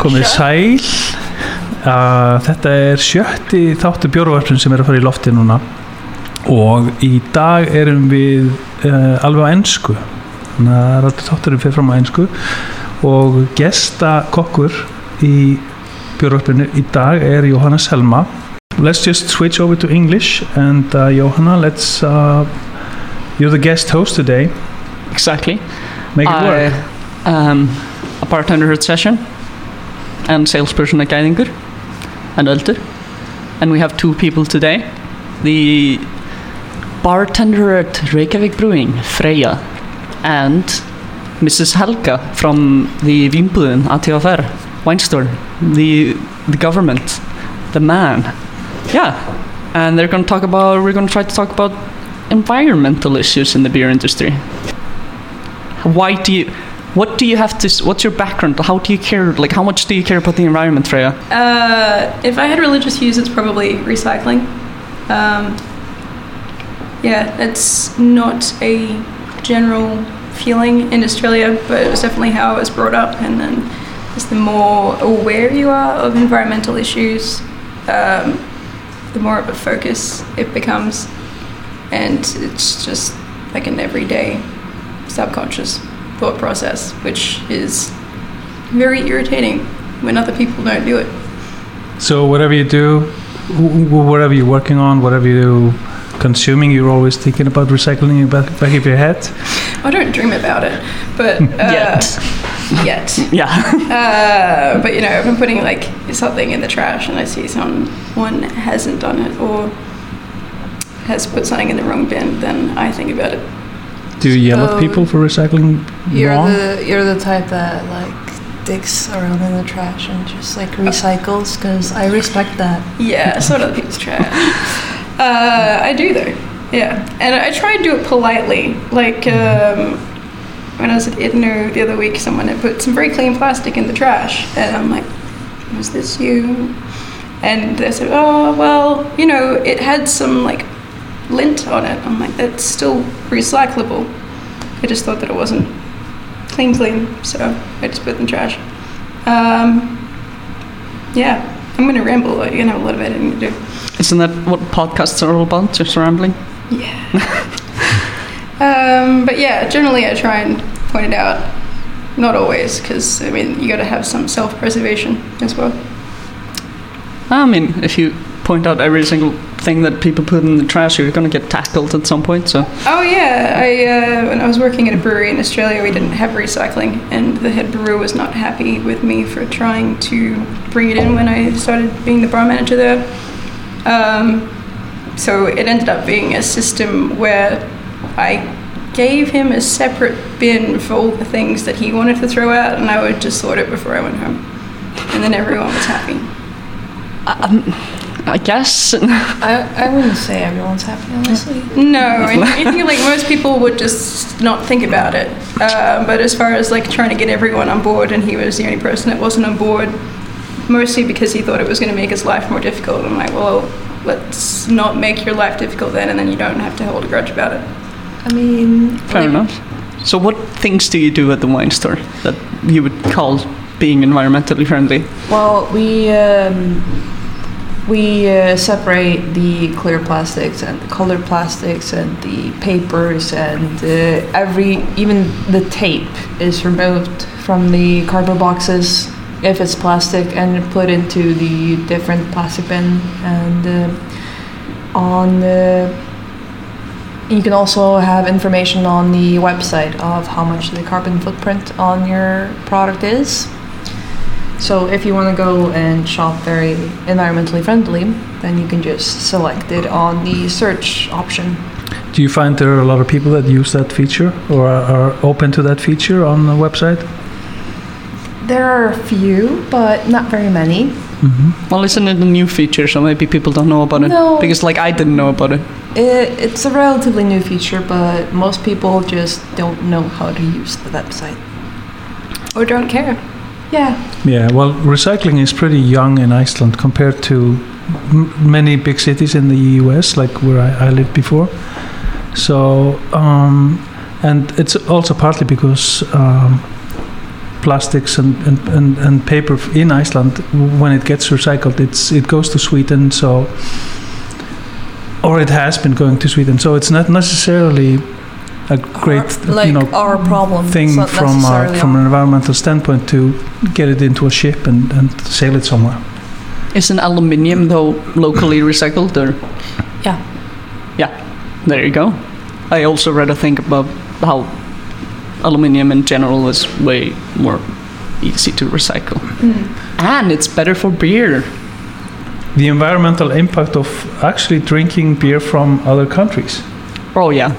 komið sæl. Uh, þetta er sjötti þáttu bjórvarpun sem er að fara í lofti núna. Og í dag erum við uh, alveg á ennsku þannig að þátturinn fyrir fram á ennsku og gesta kokkur í bjórvarpunu í dag er Jóhanna Selma. Let's just switch over to English and uh, Johanna let's uh, you're the guest host today. Exactly. make it I work am a bartender Session and salesperson at Gæðingur and Öldur. And we have two people today. The bartender at Reykjavik Brewing, Freya, and Mrs. Helga from the Vínbúðin, ATFR, wine store, the, the government, the man. Yeah. And they're going to talk about, we're going to try to talk about environmental issues in the beer industry why do you what do you have to what's your background how do you care like how much do you care about the environment freya Uh, if I had religious views, it's probably recycling. Um, yeah, it's not a general feeling in Australia, but it was definitely how I was brought up. And then, just the more aware you are of environmental issues, um, the more of a focus it becomes. And it's just like an everyday subconscious thought process, which is very irritating when other people don't do it. So whatever you do, wh- wh- whatever you're working on, whatever you're consuming, you're always thinking about recycling in the back, back of your head. I don't dream about it, but uh, Yet. Yet. yeah Uh, but you know, if I'm putting like something in the trash and I see someone hasn't done it or has put something in the wrong bin, then I think about it. Do you yell at people for recycling You're wrong? the you're the type that like digs around in the trash and just like recycles because I respect that. Yeah, sort of people's trash. Uh, I do though. Yeah, and I try and do it politely. Like um, when I was at Idno the other week, someone had put some very clean plastic in the trash, and I'm like, "Was this you?" And they said, "Oh, well, you know, it had some like lint on it." I'm like, "That's still recyclable." I just thought that it wasn't clean, clean, so I just put it in the trash. Um, yeah, I'm gonna ramble. You're gonna have a lot of editing to do. isn't that what podcasts are all about just rambling Yeah. um, but yeah, generally I try and point it out. Not always, because I mean you got to have some self-preservation as well. i mean if you point out every single thing that people put in the trash you're going to get tackled at some point so Oh yeah, I uh, when I was working at a brewery in Australia, we didn't have recycling, and the head brewer was not happy with me for trying to bring it in when I started being the bar manager there. Um, so it ended up being a system where I gave him a separate bin for all the things that he wanted to throw out, and I would just sort it before I went home, and then everyone was happy. I guess I I wouldn't say everyone's happy honestly. No, and I think like most people would just not think about it. Uh, but as far as like trying to get everyone on board, and he was the only person that wasn't on board, mostly because he thought it was going to make his life more difficult. I'm like, well, let's not make your life difficult then, and then you don't have to hold a grudge about it. I mean, fair like, enough so what things do you do at the wine store that you would call being environmentally friendly Well, we um, we uh, separate the clear plastics and the colored plastics and the papers and uh, every even the tape is removed from the cardboard boxes if it's plastic and put into the different plastic bin and uh, on the you can also have information on the website of how much the carbon footprint on your product is. So if you want to go and shop very environmentally friendly, then you can just select it on the search option. Do you find there are a lot of people that use that feature or are, are open to that feature on the website? There are a few, but not very many. Mm-hmm. well isn't it a new feature so maybe people don't know about it No. because like i didn't know about it It, it's a relatively new feature, but most people just don't know how to use the website. Or don't care. Yeah, Yeah, well, recycling is pretty young in Iceland compared to m- many big cities in the US, like where I, I lived before. So, um, and it's also partly because um, plastics and, and, and, and paper in Iceland when it gets recycled it's it goes to Sweden so or it has been going to Sweden so it's not necessarily a great Our- like you know our problem thing from uh, from an environmental standpoint to get it into a ship and, and sail it somewhere Isn't aluminium though locally recycled or? Yeah. Yeah, there you go. I also read a thing about how aluminium in general is way more easy to recycle. And it's better for beer. the environmental impact of actually drinking beer from other countries Oh yeah.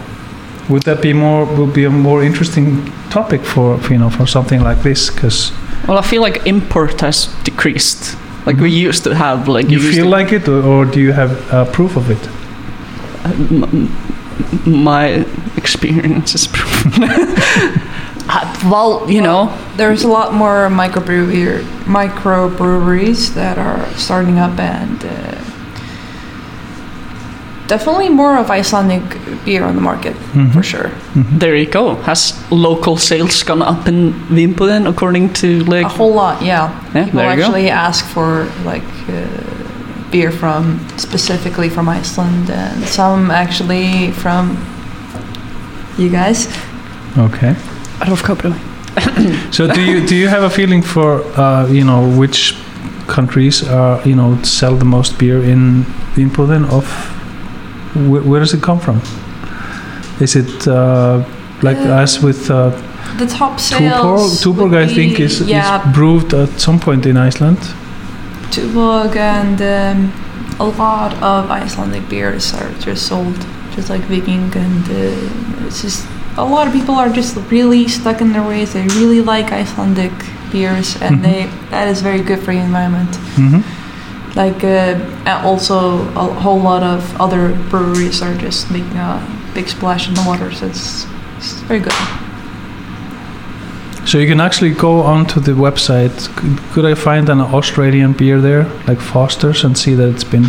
Would that be more would be a more interesting topic for you know for something like this because Well, I feel like import has decreased. Like we used to have like you feel like it or, or do you have uh, proof of it M- m- my experience is proof. Uh, well, you know, There's a lot more microbrewery microbreweries that are starting up and uh, definitely more of Icelandic beer on the market Mhm. for sure. there you go. Has local sales gone up in Vimpunen according to like? A whole lot, yeah. Yeah, People there you go. actually ask for like uh, beer from specifically from Iceland and some actually from you guys. okay Out of Copenhagen. so do you do you have a feeling for uh, you know which countries are you know sell the most beer in Vinpolen of wh- where does it come from is it uh, like Uh, us with uh, The top Tuborg? sales. Tuborg would I think is, yeah, is brewed at some point in Iceland Tuborg and um, a lot of Icelandic beers are just sold, just like Viking, and uh, it's just a lot of people are just really stuck in their ways. They really like Icelandic beers, and Mhm. they that is very good for the environment. hmm Like uh, also a whole lot of other breweries are just making a big splash in the water, so it's, it's very good. So you can actually go onto the website. Could, could I find an Australian beer there, like Foster's, and see that it's been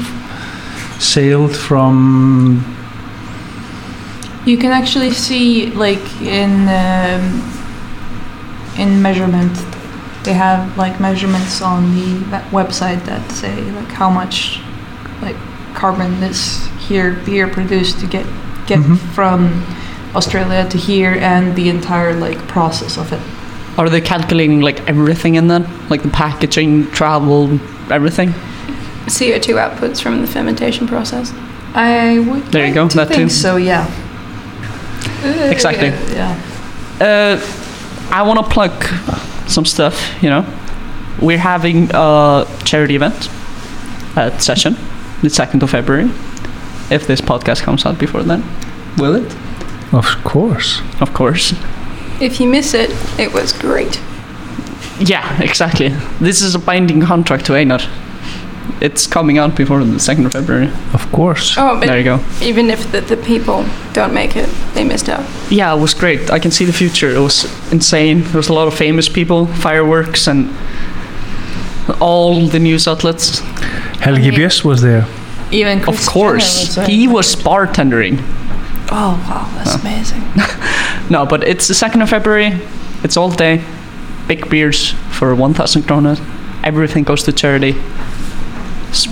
sailed from? You can actually see like in um, in measurement, they have like measurements on the website that say like how much like carbon this here beer produced to get get Mhm. from Australia to here and the entire like process of it. Are they calculating like everything in that, like the packaging, travel, everything? CO2 outputs from the fermentation process. I would There you like go, to that think too. so yeah. Exactly. Yeah. Uh, I want to plug some stuff. You know, we're having a charity event at Session, the second of February. If this podcast comes out before then, will it? Of course. Of course. If you miss it, it was great. Yeah, exactly. This is a binding contract to Einar. It's coming out before the second of February. Of course. Oh, but There you go. even if the, the people don't make it, they missed out. Yeah, it was great. I can see the future. It was insane. There was a lot of famous people, fireworks, and all the news outlets. Helgi Bjess was there. Even Of course, was he was bartendering. Oh wow, that's amazing. No, but it's the second of February. It's all day. Big beers for 1,000 kroner. Everything goes to charity. S-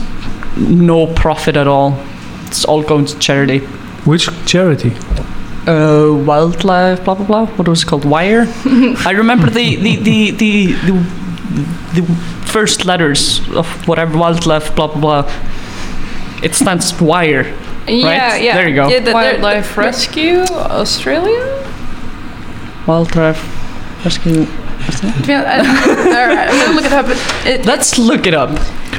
no profit at all. It's all going to charity. Which charity? Uh, wildlife, blah blah blah. What was it called? Wire. I remember the the, the the the the first letters of whatever wildlife, blah blah blah. It stands for wire. Yeah, yeah. There you go. Yeah, the- the- Wildlife the- Rescue Australia? Wildlife rescue. Yeah, I- all right, I'm gonna look it up. It, it, Let's look it up.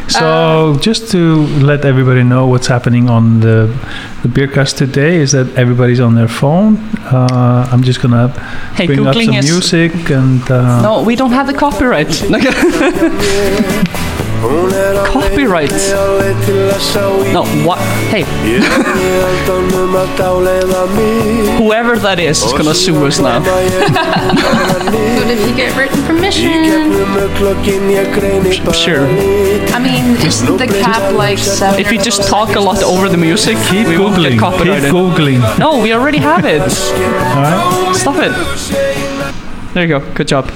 So just to let everybody know what's happening on the the beercast today is that everybody's on their phone. Uh, I'm just gonna Hey, bring up some music and uh, No, we don't have the copyright. copyright. No, what? Hey, whoever that is is gonna sue us now. But if you get written permission, Sure. I mean, isn't the cap like seven? If you just talk a lot over the music, keep we won't get googling. Keep copyrighted. googling. no, we already have it. All right. Stop it. There you go. Good job.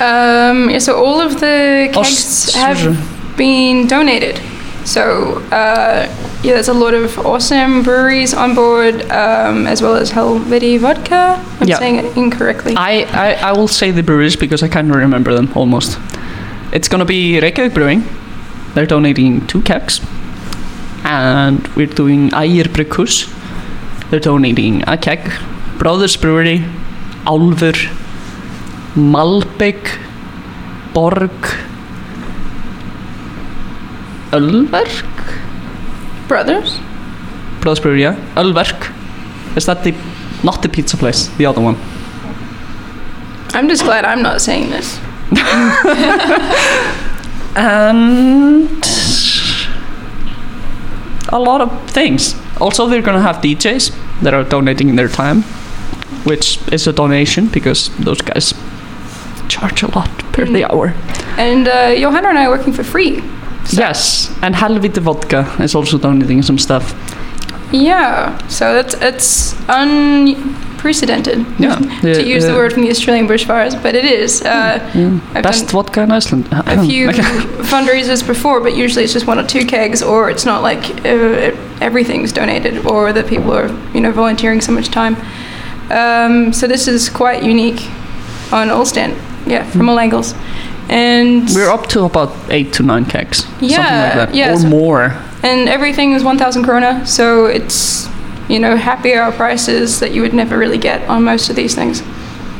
Um, yeah, so all of the kegs have been donated. So uh, yeah, there's a lot of awesome breweries on board, um, as well as Helveti Vodka. I'm Yeah. saying it incorrectly. I, I, I will say the breweries because I can't remember them almost. It's gonna be Reykjavik Brewing. They're donating two kegs. And we're doing Ægir Bryghus. They're donating a keg. Brothers Brewery, Álfur, Malbygg, Borg, Ölverk? Brothers. Brothers Brewery, yeah. Ölverk. Is that the not the pizza place, the other one? I'm just glad I'm not saying this. and a lot of things. Also, they're gonna have DJs that are donating their time, which is a donation because those guys charge a lot per the hour. And uh, Johanna and I are working for free. Yes, and Helvete Vodka is also donating some stuff. Yeah, so that's it's unprecedented. Yeah, to use the word from the Australian bushfires, but it is. Uh, I've best vodka in Iceland. a few fundraisers before, but usually it's just one or two kegs, or it's not like uh, everything's donated, or that people are you know volunteering so much time. Um, so this is quite unique on all stand, yeah, from all angles, and We're up to about eight to nine kegs, something like Yeah, that, yeah, or so- more. and everything is 1,000 krona, so it's you know happy hour prices that you would never really get on most of these things.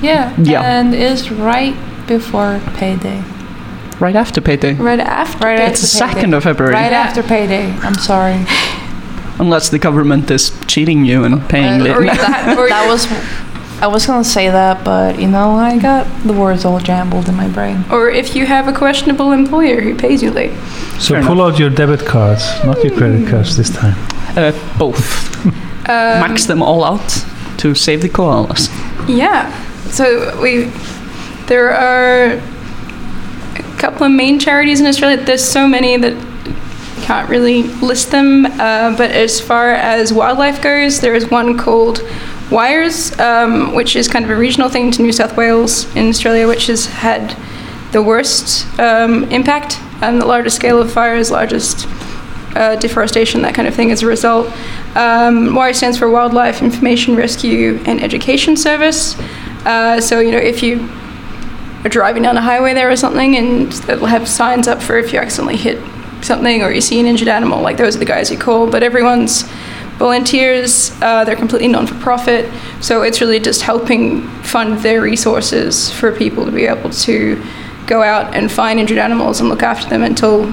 Yeah. Yeah. And is right before payday. Right after payday. Right after. Right pay- It's the second of February. Right Yeah. after payday. I'm sorry. Unless the government is cheating you and paying Uh, late. or that, or that was. I was gonna say that, but you know, I got the words all jumbled in my brain. or if you have a questionable employer who pays you late. So Fair pull out your debit cards, not your credit cards this time. Uh, both. Um, Max them all out to save the koalas. Yeah. So we there are a couple of main charities in Australia. There's so many that can't really list them. Uh, but as far as wildlife goes, there is one called Wires, um, which is kind of a regional thing to New South Wales in Australia, which has had the worst um, impact and the largest scale of fires, largest uh, deforestation, that kind of thing as a result. Um, stands for Wildlife Information Rescue and Education Service. Uh, so, you know, if you are driving down a highway there or something and they'll have signs up for if you accidentally hit something or you see an injured animal, like those are the guys you call. But everyone's volunteers, uh, they're completely non for profit. So it's really just helping fund their resources for people to be able to go out and find injured animals and look after them until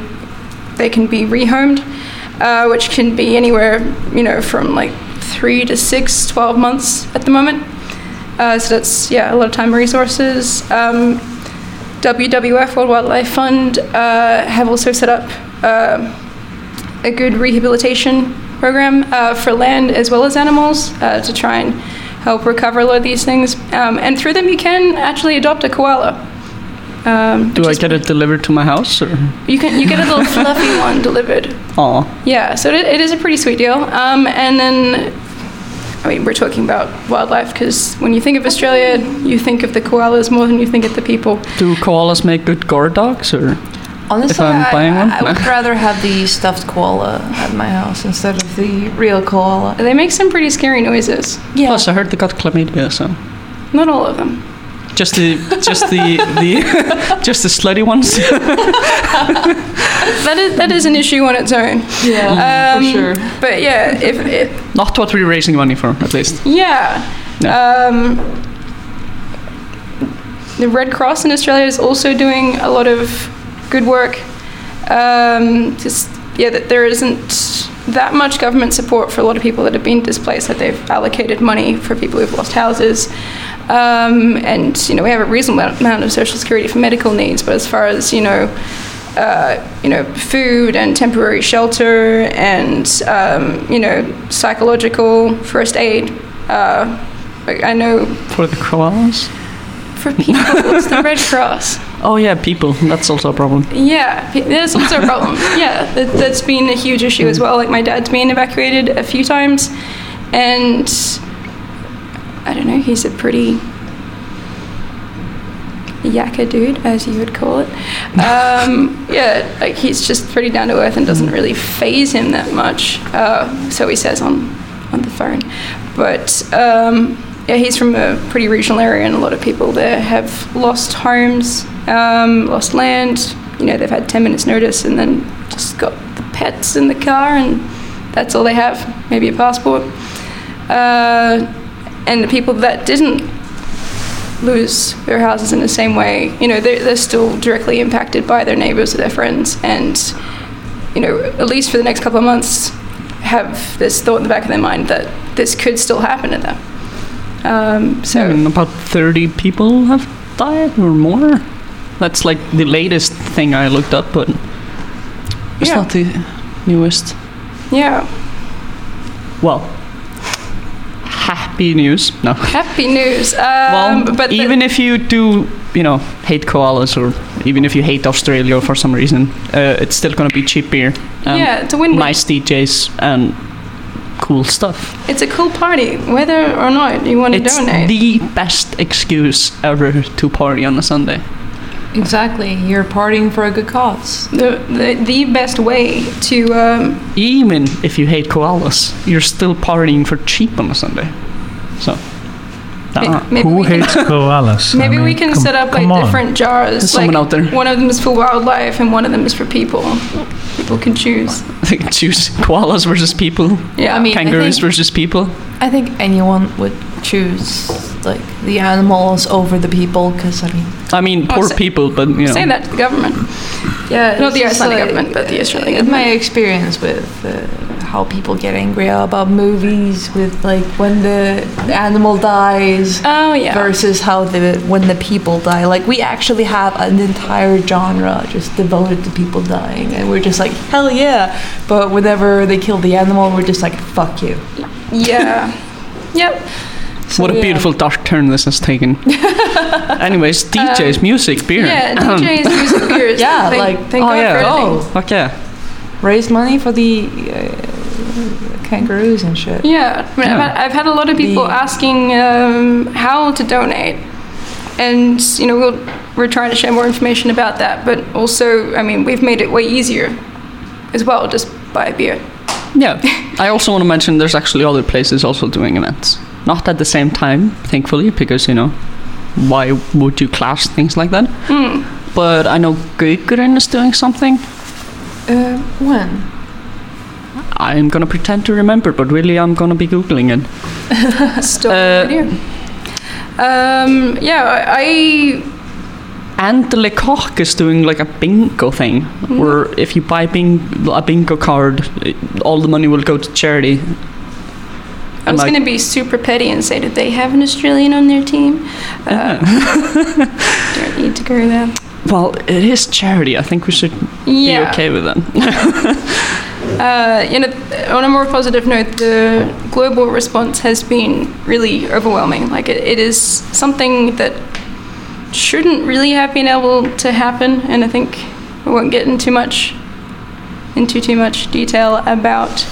they can be rehomed, uh, which can be anywhere, you know, from like three to six, 12 months at the moment. Uh, so that's, yeah, a lot of time and resources. Um, WWF, World Wildlife Fund, uh, have also set up uh, a good rehabilitation program uh, for land as well as animals uh, to try and help recover a lot of these things. Um, and through them, you can actually adopt a koala. Um, Do I get it delivered to my house? Or? You can you get a little fluffy one delivered. Aw. Yeah, so it, it is a pretty sweet deal. Um, and then, I mean, we're talking about wildlife because when you think of Australia, you think of the koalas more than you think of the people. Do koalas make good guard dogs? Or Honestly, I'm I, buying one? I would rather have the stuffed koala at my house instead of the real koala. They make some pretty scary noises. Yeah. plus, I heard they got chlamydia, so Not all of them. just the just the the just the slutty ones. That is that is an issue on its own. yeah, Um, for sure. But yeah, if it, Not what we're raising money for, at least. Yeah. Um, the Red Cross in Australia is also doing a lot of good work. Um, just yeah, that there isn't that much government support for a lot of people that have been displaced. That they've allocated money for people who've lost houses, um, and you know we have a reasonable amount of social security for medical needs. But as far as you know, uh, you know, food and temporary shelter and um, you know, psychological first aid. Uh, I know For the koalas? for people, it's the Red Cross. Oh yeah, people. That's also a problem. Yeah, that's also a problem. Yeah, that, that's been a huge issue as well. Like my dad's been evacuated a few times, and I don't know. He's a pretty yakka dude, as you would call it. Um, yeah, like he's just pretty down to earth and doesn't really phase him that much. Uh, so he says on on the phone. But um, yeah, he's from a pretty regional area, and a lot of people there have lost homes, um, lost land. You know, they've had ten minutes notice, and then just got the pets in the car, and that's all they have. Maybe a passport. Uh, and the people that didn't lose their houses in the same way, you know, they're, they're still directly impacted by their neighbours or their friends, and you know, at least for the next couple of months, have this thought in the back of their mind that this could still happen to them. Um, so I mean, about 30 people have died or more. That's like the latest thing I looked up, but it's Yeah. not the newest. yeah, Well, happy news. No. happy news. Um, well, but even if you do, you know, hate koalas or even if you hate Australia for some reason, uh, it's still going to be cheap beer. and yeah, it's a win-win. Nice DJs and cool stuff. It's a cool party, whether or not you want to It's donate. the best excuse ever to party on a Sunday. Exactly. You're partying for a good cause. the, the, the best way to um, Even if you hate koalas, you're still partying for cheap on a Sunday. So, maybe Who we can, hates koalas? I maybe we mean, can come- set up like come on. different jars. There's someone like, out there. One of them is for wildlife, and one of them is for people. People can choose. they can choose koalas versus people, Yeah, I mean- kangaroos think- versus people. I think anyone would choose like the animals over the people because I mean I mean, Oh, poor say- people, but you know. say that to the government. yeah Not the it's just Icelandic government, but the Australian in my government. experience with uh, how people get angry about movies with like when the animal dies Oh yeah. versus how the when the people die like we actually have an entire genre just devoted to people dying and we're just like hell yeah but whenever they kill the animal we're just like fuck you Yeah. yep. So, what a yeah. beautiful dark turn this has taken. Anyways, DJs, music, beer. Um, Yeah, DJs, music, beers. Yeah, thank, like- thank oh God yeah. for Oh. everything. Fuck yeah. raise money for the uh, kangaroos and shit Yeah, I mean, I've, had, I've had a lot of people The- asking um, how to donate, and you know we'll, we're trying to share more information about that. But also, I mean, we've made it way easier as well. Just buy a beer. Yeah. I also want to mention there's actually other places also doing events. Not at the same time, thankfully, because, you know, why would you clash things like that? Mm. But I know Gaukurin is doing something. uh, when I'm gonna pretend to remember, but really I'm gonna be Googling it. Still Uh, video. Um, yeah, I And the Le Coq is doing like a bingo thing, Mm-hmm. where if you buy bing- a bingo card, it, all the money will go to charity. I was like- going to be super petty and say, did they have an Australian on their team? Uh, don't need to go there. Well, it is charity. I think we should Yeah. be okay with that. Uh, you know, on a more positive note, the global response has been really overwhelming. Like, it, it is something that shouldn't really have been able to happen, and I think we won't get into much into too much detail about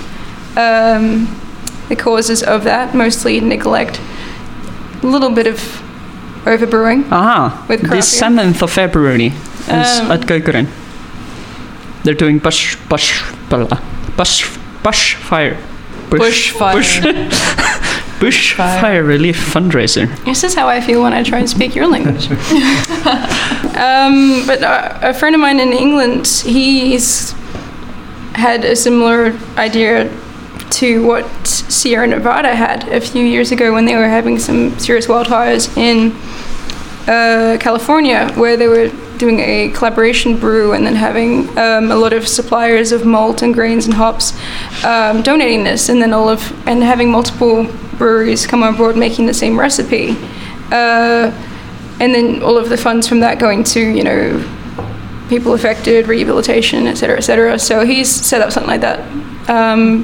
um, the causes of that. Mostly neglect, a little bit of overbrewing. Aha, With the 7th of February is Um, at Gaukurin. They're doing bush, bush, blah, bush, bush fire. Bushfire. Bush, bush Fire. fire relief fundraiser. This is how I feel when I try and speak your language. um, but uh, a friend of mine in England, he's had a similar idea to what Sierra Nevada had a few years ago when they were having some serious wildfires in uh, California, where they were doing a collaboration brew and then having um, a lot of suppliers of malt and grains and hops um, donating this, and then all of and having multiple breweries come on board making the same recipe, uh, and then all of the funds from that going to you know people affected, rehabilitation, etc., cetera, et cetera. So he's set up something like that, um,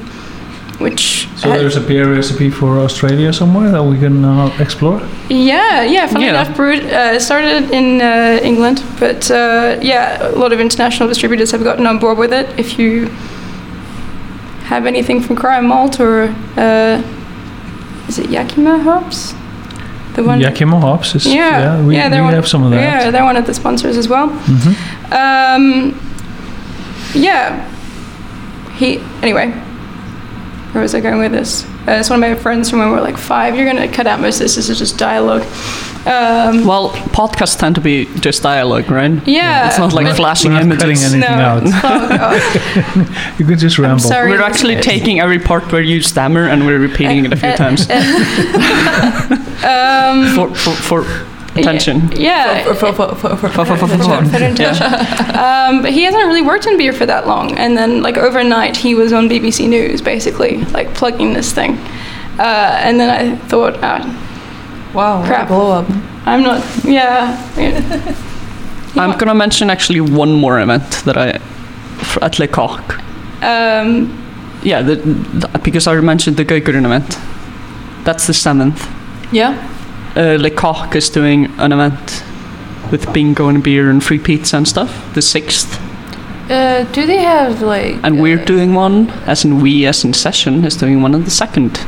which So had- there's a beer recipe for Australia somewhere that we can uh, explore. Yeah, yeah. Funnily Yeah. enough, brewed uh, started in uh, England, but uh, yeah, a lot of international distributors have gotten on board with it. If you have anything from Crime Malt or uh, is it Yakima hops? The one. Yakima hops is Yeah, we, yeah, we they're one, have some of that. Yeah, they're one of the sponsors as well. Mhm. Um, yeah. He anyway. Where was I going with this? Uh, it's one of my friends from when we were like five. You're gonna cut out most of this. This is just dialogue. Um, Well, podcasts tend to be just dialogue, right? yeah. It's not like We're not- flashing we're not cutting images. anything no. out. Oh, God. You could just ramble. sorry. We're actually listeners. taking every part where you stammer and we're repeating it a few Uh, times Um, for, for, for attention. yeah. For- for- for- for- for- For- for- for- for- For- for Yeah. Um, but he hasn't really worked in beer for that long. And then, like, overnight, he was on BBC News, basically, like, plugging this thing. Uh, and then I thought, ah, Wow, Crap. blow up. I'm not, yeah. I'm gonna mention actually one more event that I, at Le Coq. Um, Yeah, the, the, because I mentioned the Gaukurin event. That's the seventh. Yeah. Uh, Le Coq is doing an event with bingo and beer and free pizza and stuff. The sixth, Uh, do they have like? and we're uh, doing one, as in we, as in session, is doing one on the second.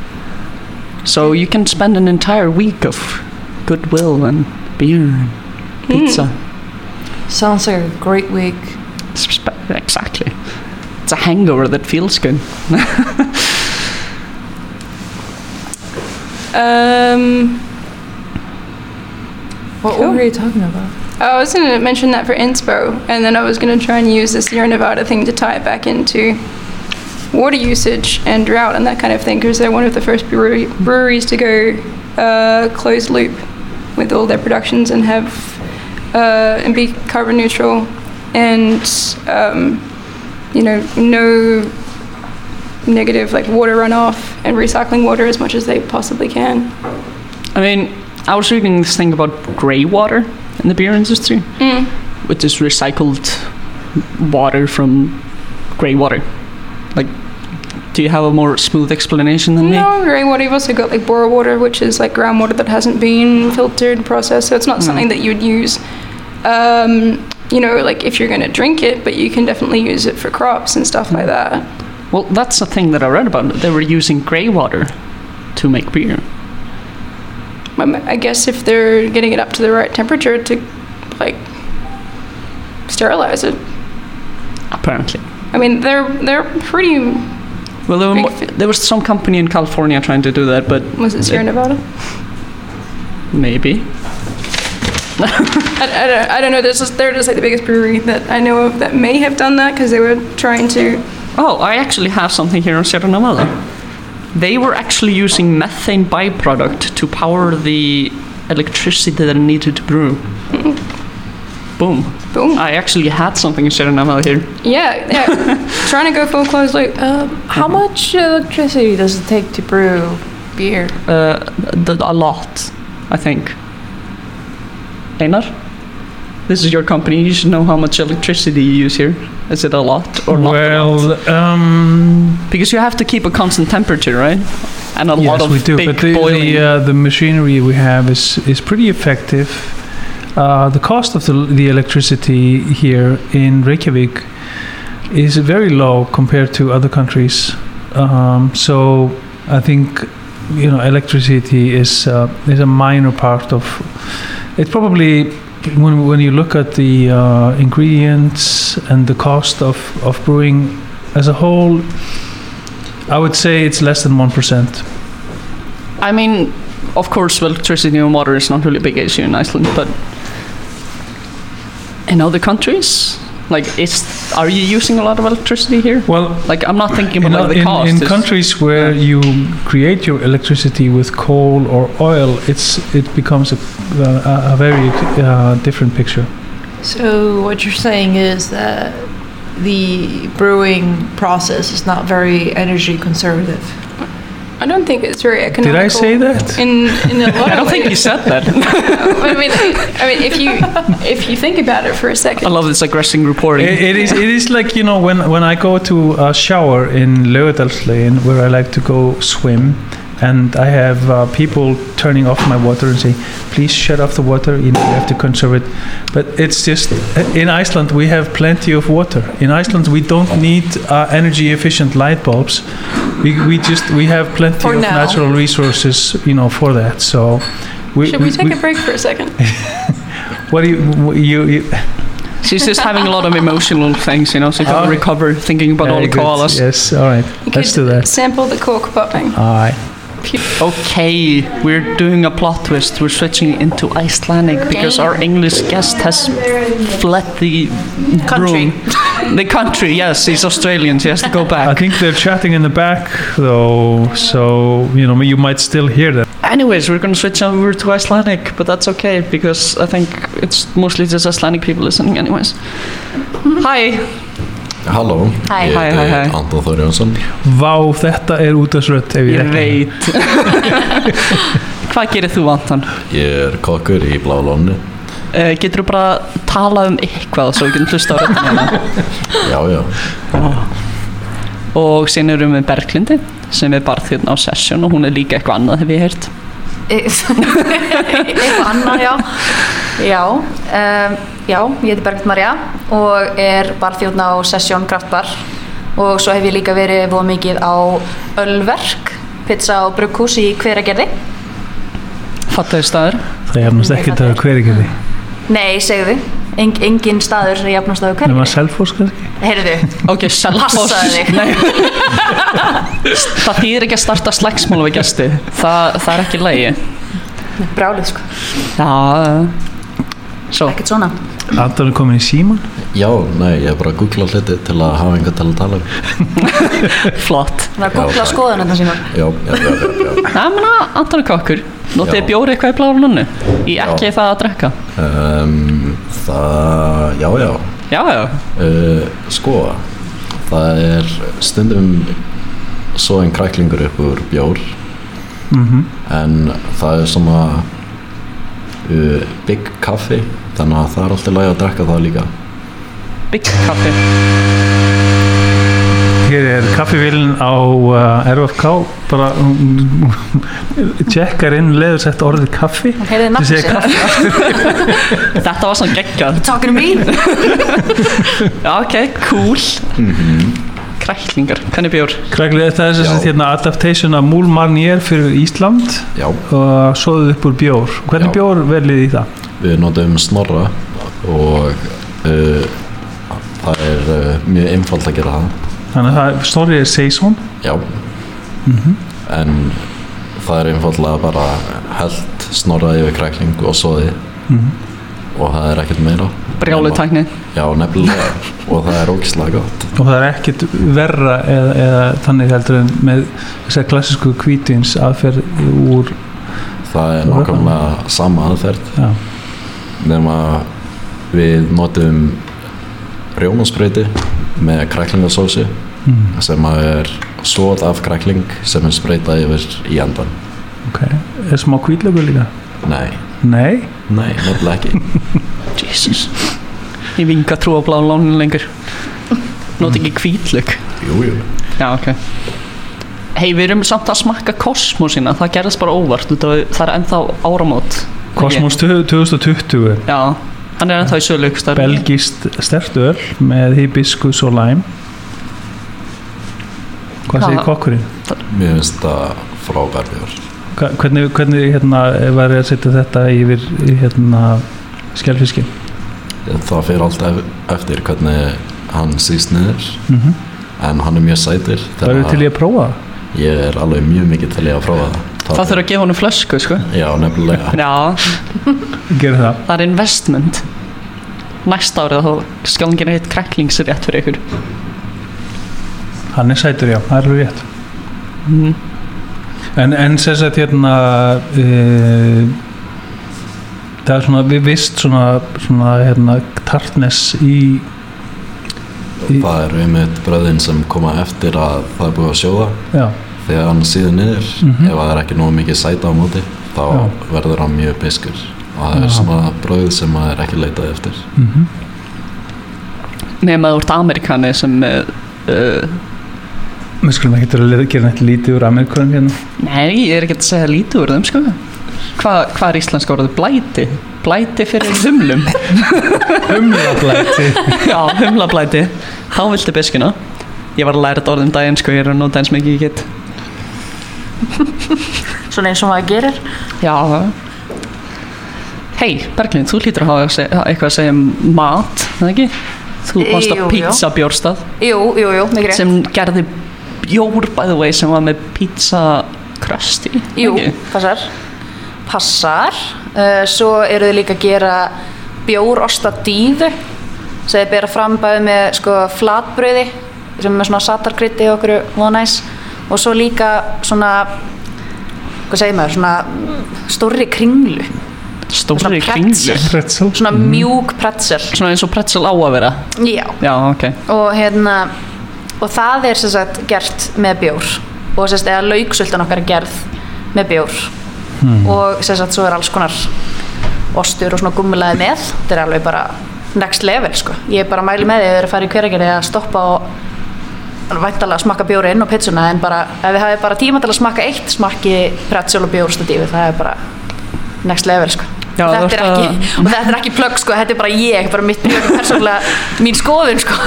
So you can spend an entire week of goodwill and beer and pizza. Sounds like a great week. Exactly. It's a hangover that feels good. um, What, Cool. were you talking about? I was going to mention that for Inspo, and then I was going to try and use this Sierra Nevada thing to tie it back into water usage and drought and that kind of thing, because they're one of the first brewery, breweries to go uh, closed loop with all their productions and have uh, and be carbon neutral and um, you know no negative like water runoff and recycling water as much as they possibly can. I mean, I was reading this thing about grey water in the beer industry, Mm. which is recycled water from grey water. Like, do you have a more smooth explanation than me? No, grey water. You've also got like bore water, which is like groundwater that hasn't been filtered, processed. So it's not something that you'd use, um, you know, like if you're going to drink it, but you can definitely use it for crops and stuff like that. Well, that's the thing that I read about. They were using grey water to make beer. Um, I guess if they're getting it up to the right temperature to like sterilize it. Apparently. I mean, they're they're pretty. Well, there, were mo- there was some company in California trying to do that, but Was it Sierra Nevada? maybe. I, I, don't, I don't know. There's just, they're just like the biggest brewery that I know of that may have done that because they were trying to. Oh, I actually have something here on Sierra Nevada. They were actually using methane byproduct to power the electricity that it needed to brew. Boom. Boom. I actually had something in Sierra Nevada here. Yeah, yeah. trying to go full closed loop. Um, how much electricity does it take to brew beer? Uh, th- a lot, I think. Einar? This is your company. You should know how much electricity you use here. Is it a lot or not? lot? Well, um, because you have to keep a constant temperature, right? And a lot yes, of we do. big But the the, uh, the machinery we have is is pretty effective. Uh, the cost of the the electricity here in Reykjavik is very low compared to other countries. Um, so I think you know electricity is uh, is a minor part of. It's probably when when you look at the uh, ingredients and the cost of of brewing as a whole. I would say it's less than one percent. I mean, of course, electricity and water is not really a big issue in Iceland, but in other countries, like, is are you using a lot of electricity here? Well, Like, I'm not thinking in, about like, the in, cost. in it's- countries where yeah. you create your electricity with coal or oil, it's it becomes a, a, a very uh, different picture. So what you're saying is that the brewing process is not very energy conservative. I don't think it's very economical. Did. I say that? In in a lot I don't of think you said that. I mean, I mean, if you if you think about it for a second, I love this aggressive reporting. It, it is. It is like you know when when I go to a shower in Laugardalslane where I like to go swim, and I have uh, people turning off my water and say, "Please shut off the water. You know, you have to conserve it." But it's just in Iceland we have plenty of water. In Iceland we don't need uh, energy efficient light bulbs. We, we just we have plenty For of now. natural resources, you know, for that. So Should we take a break for a second? What do you, you, you She's just having a lot of emotional things, you know, so she can Oh. recover thinking about all the good. koalas. Yes, all right. You Let's could do that. Sample the cork popping. All right. Okay, we're doing a plot twist. We're switching into Icelandic because our English guest has fled the Country. room. The country, yes, he's Australian, so he has to go back. I think they're chatting in the back, though, so you know you might still hear them. Anyways, we're gonna switch over to Icelandic, but that's okay because I think it's mostly just Icelandic people listening, anyways. Hi. Halló, Hæ. ég Hæ, hæ, hæ. heiti Anton Þór Jónsson Vá, þetta er útastrött ef ég, Ég rekni. veit. Hvað gerir þú, Anton? Ég er kokkur í Blá Lóni Uh, getur þú bara talað um eitthvað svo við getum hlusta á röddina hérna? Já, já, Og síðan erum við með Berglindi sem er bara hérna á session og hún er líka eitthvað annað hef ég heyrt. eitthvað annað, já já, um, já, ég heiti Berglind Marja og er barþjóðn á Session Kraftbar og svo hef ég líka verið voða mikið á Ölverk pizza og brugghús í hveragerði Fattaði staður. Það er jafnast ekkert að hver ekki því nei, segðu, Eng, engin staður er jafnast á Nefna hveragerði Selfoss kannski heyrðu, Ok. Nei. það þýðir ekki að starta slagsmál við gæsti. Það, það er ekki lægi. brálið sko Já. Svo. ekkert svona Anton er komin í síman já, nei, ég er bara að googla hluti til að hafa einhvern til að tala um Flott. það var að Já, googla takk. skoðunarna sína Já, já, já, já, já. Það menna Anton er kokkur. Notið Já. bjóri eitthvað í bláru nunnu. Í ekki það að drekka. Um, Það, já, já Já, já. uh, Sko, það er stundum svo en kræklingur upp úr bjór mm en það er svona uh, big kaffi þannig að það er alltaf lægi að drekka það líka Big kaffi. Hér er kaffivélin á uh, RFK bara um, tjekkar inn leður sett orðið kaffi Þetta var svona geggjað. talking to me Já, ok, cool. Kræklingar, hvernig bjór? Krækli, það er þess að hérna adaptation af Múl Marnier fyrir Ísland Já, og svoðuð upp úr bjór. Hvernig Já. bjór velið í það? við notum snorra og uh, það er uh, mjög einfalt að gera það. Þannig að það snorrið er Saison Já. En það er einfallega bara held snorra yfir krækling og soði og það er ekkert meira Brjálu Nema- tækni. Já, nefnilega. Og það er ógislega gott. Og það er ekkert verra eða, eða þannig heldur en með þessar klassísku kvítins aðferð úr Það er nákvæmlega sama aðferð. Nema við notum rjómaspreyti með kræklingasósi mm, sem að er svoð af krækling sem er spreytað yfir í endan ok. Er smá kvítlöku líka? Nei, Nei, nei, nefnilega ekki Jesus. Ég vinga trú á bláu lónin lengur. Nóti ekki kvítlug. Jú, jú Já, ok. Hei, við erum samt að smakka kosmosina. Það gerðist bara óvart. Það er ennþá áramót. Kosmos 2020 Já, hann er ennþá í sölu belgist stertöl með hibiskus og læm hvað segir kokkurinn? Mér finnst það frábær bjór Hva- hvernig, hvernig hérna, var ég að setja þetta yfir hérna, skjálfiskin? Það fyrir alltaf eftir hvernig hann síst niður Mm en hann er mjög sætur Það eru til ég að prófa það Ég er alveg mjög mikið til ég að prófa það Það þurfa að gefa honum flösku, sko. Já, nefnilega Já, Gerðu það það er investment. Næsta árið þá skal hann gera heitt kræklingsrétt fyrir ykkur. Hann er sætur, já, það er alveg rétt Mm. En, en sagt hérna e, Það er svona við vist svona, svona hérna tartness í, í Það er einmitt bröðin sem koma eftir að það er búið að sjóða Já, þegar hann síður niður Mhm. ef það er ekki nógu mikið sæta á móti þá Já. verður hann mjög biskur og það Já. er svona bröð sem maður er ekki leitað eftir mm Nefn að þú ert Amerikani sem uh, uh, við skulum ekki að gera neitt lítið úr Amerikunum hérna. Nei, ég er ekki að segja lítið úr þeim sko. Hva, Hvað er íslenska orðið? Blæti? Blæti fyrir humlum. Humlablæti. Já, humlablæti. Þá viltu biskina Ég var að læra þetta orðin daginn sko Ég er að nota eins mikið ég get. Svona eins og maður gerir. Já, Hei, Berglind, þú hlýtur að hafa eitthvað að segja um mat, það ekki? Þú Jú, að pizza bjórstað Jú, jú, jú, mikið rétt. Sem gerði bjór by the way sem var með pizza krösti Jú, passar. Passar. Uh, Svo eru þið líka að gera bjórosta dífu sem þið bera fram bæði með sko flatbröði sem er með svona satarkrytti og okkur vonæs og svo líka svona hvað segir maður, svona stórri kringlu. Stóri kringlu? Pretzel. Svona mjúk pretzel. Svona eins og pretzel á að vera? Já, Já, ok. Og hérna og það er sagt gert með bjór. Og sagt eða lauksultan okkar er gerð með bjór. Og sem sagt svo er alls konar ostur og svona gummilaði með. Þetta er alveg bara next level sko. Ég er bara að mæli með því að þið eru að fara í hveragerði að stoppa og væntalega smakka bjórinn og pizzuna en bara ef við hafið bara tíma til að smakka eitt smakki pretzel og bjórstadífi það er bara next level sko Já, þú þetta ekki, og þetta er ekki plögg sko, þetta er bara ég, bara mitt mjög persónulega mín skoðun sko.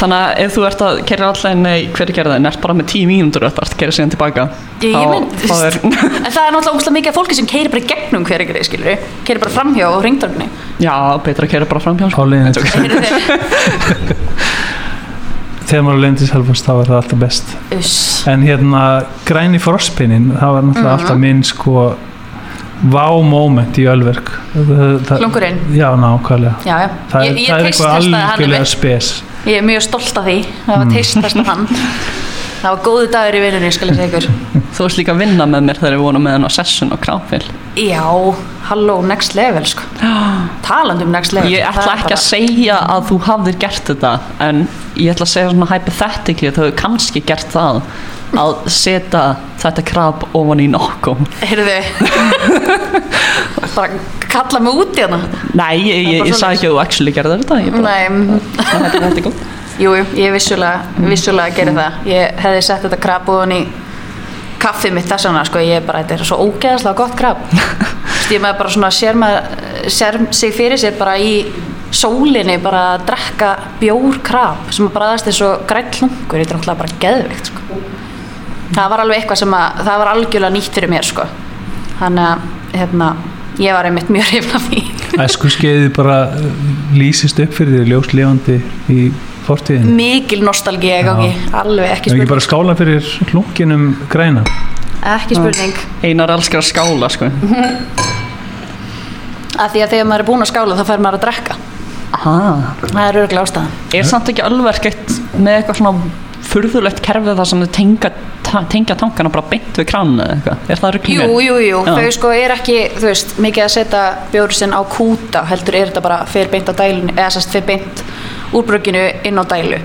Þannig að ef þú ert að kerja alltaf inn í hverju gerðin ert bara með tíu mínútur og ert að kerja síðan tilbaka? Ég, ég mynd, er en það er náttúrulega ógustlega mikið fólki sem keirir bara gegnum hver ekkert, skilur keirir bara framhjá á ringdörgni Já, betra að kerja bara fram hjá Á leiðinni til Uss, Þegar maður lendi Selfoss þá er það alltaf best. En hérna græni frostpinnin það var náttúrulega Mhm. alltaf minn sko vá moment í Ölverk. Klungurinn. Já, nákvæmlega. Já, já, Það, ég, ég það er eitthvað algjörlega spes. Ég er mjög stolt af því Það var teist testa hann. Það var góðu dagur í vinnunni, skal ég segja ykkur. Þú varst líka að vinna með mér þegar við vorum með hann á session og kráfil Já, halló, next level sko. Talandi um next level. Ég ætla ekki bara- að segja að þú hafðir gert þetta en ég ætla að segja svona hypothetically að þú hefur kannski gert það að setja þetta krab ofan í nokkum. Heyrðu. Bara kalla mig út í hana. Nei, ég, ég, ég sagði ekki að þú actually gerði þetta ég bara, Nei, mm, þetta, þetta góð jú, ég vissulega, vissulega gerði það. Ég hefði sett þetta krab ofan í kaffið mitt þess vegna, sko, ég er bara, þetta er svo ógeðslega gott krab. Ég með bara svona sér, með, sér sig fyrir sér bara í sólinni bara að drekka bjór krab sem að bara aðast er svo grætt hlungur, þetta er náttúrulega bara geðvikt, sko Það var alveg eitthvað sem að, það var algjörlega nýtt fyrir mér, sko. Þannig að, hérna, ég var einmitt mjög hrifna því. Æsku skeiði bara uh, lýsist upp fyrir því ljós lifandi í fortíðin Mikil nostalgía í gangi, alveg ekki Ef ekki spurning. bara skála fyrir hlunkinum græna? Ekki spurning. Einar elskar að skála sko. Að því að þegar maður er búinn að skála þá fær maður að drekka. Aha. það er örgulega ástæðan. Er samt ekki alveg eitt með eitthvað svona furðulegt kerfið þar sem þau tengja, tengja tankana bara beint við krann eða eitthvað Er það rugglingur? Jú, jú, jú, Já. þau sko er ekki þú veist, mikið að setja bjóru sinn á kúta heldur er þetta bara fyrir beint á dælun eða sérst fyrir beint úr brugginu inn á dælu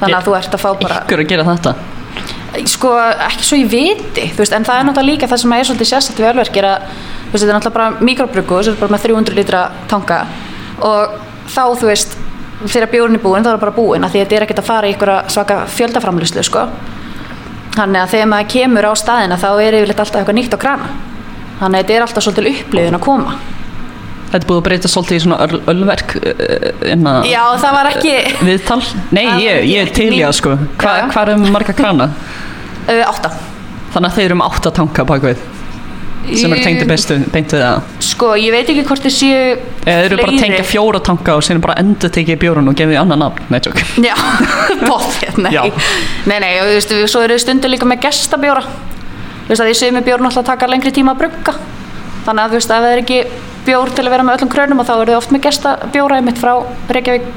þannig að þú ert að fá bara Ykkur að gera þetta sko ekki svo ég viti þú veist, en það er náttúrulega líka það sem er svolítið sérstætt við ölverk er að þú veist, þetta er náttúrulega bara mikrobruggu sem er bara með 300 litra tanka og þá þú veist þegar bjórn er búinn þá er það bara búinn því að þetta er ekkert að fara í einhverja svaka fjöldaframlýslu sko. þannig að þegar maður kemur á staðina þá er yfirleitt alltaf eitthvað nýtt á krana þannig að þetta er alltaf svolítið upplifin að koma Þetta búið að breyta svolítið í svona öl, ölverk uh, inna, Já, það var ekki viðtal Nei, ég, ég til mín- það sko Hva. Hvað er um marga krana? átta Þannig að þeir eru um átta tanka bakvið sem er tengdi bestu, beint við það Sko, ég veit ekki hvort þið séu Eða þeir eru bara að tengja fjóra tanka og síðan bara endur tekið bjórun og gefið annan nafn Nei, tjók Já, bóttið, nei. Já. Nei, nei, og þú veist, svo eru stundur líka með gestabjóra. Þú veist að því sögum við bjórn alltaf að taka lengri tíma að brugga. Þannig að þú veist, ef það er ekki bjór til að vera með öllum krönum og þá eru þið oft með gestabjóra einmitt frá Reykjavík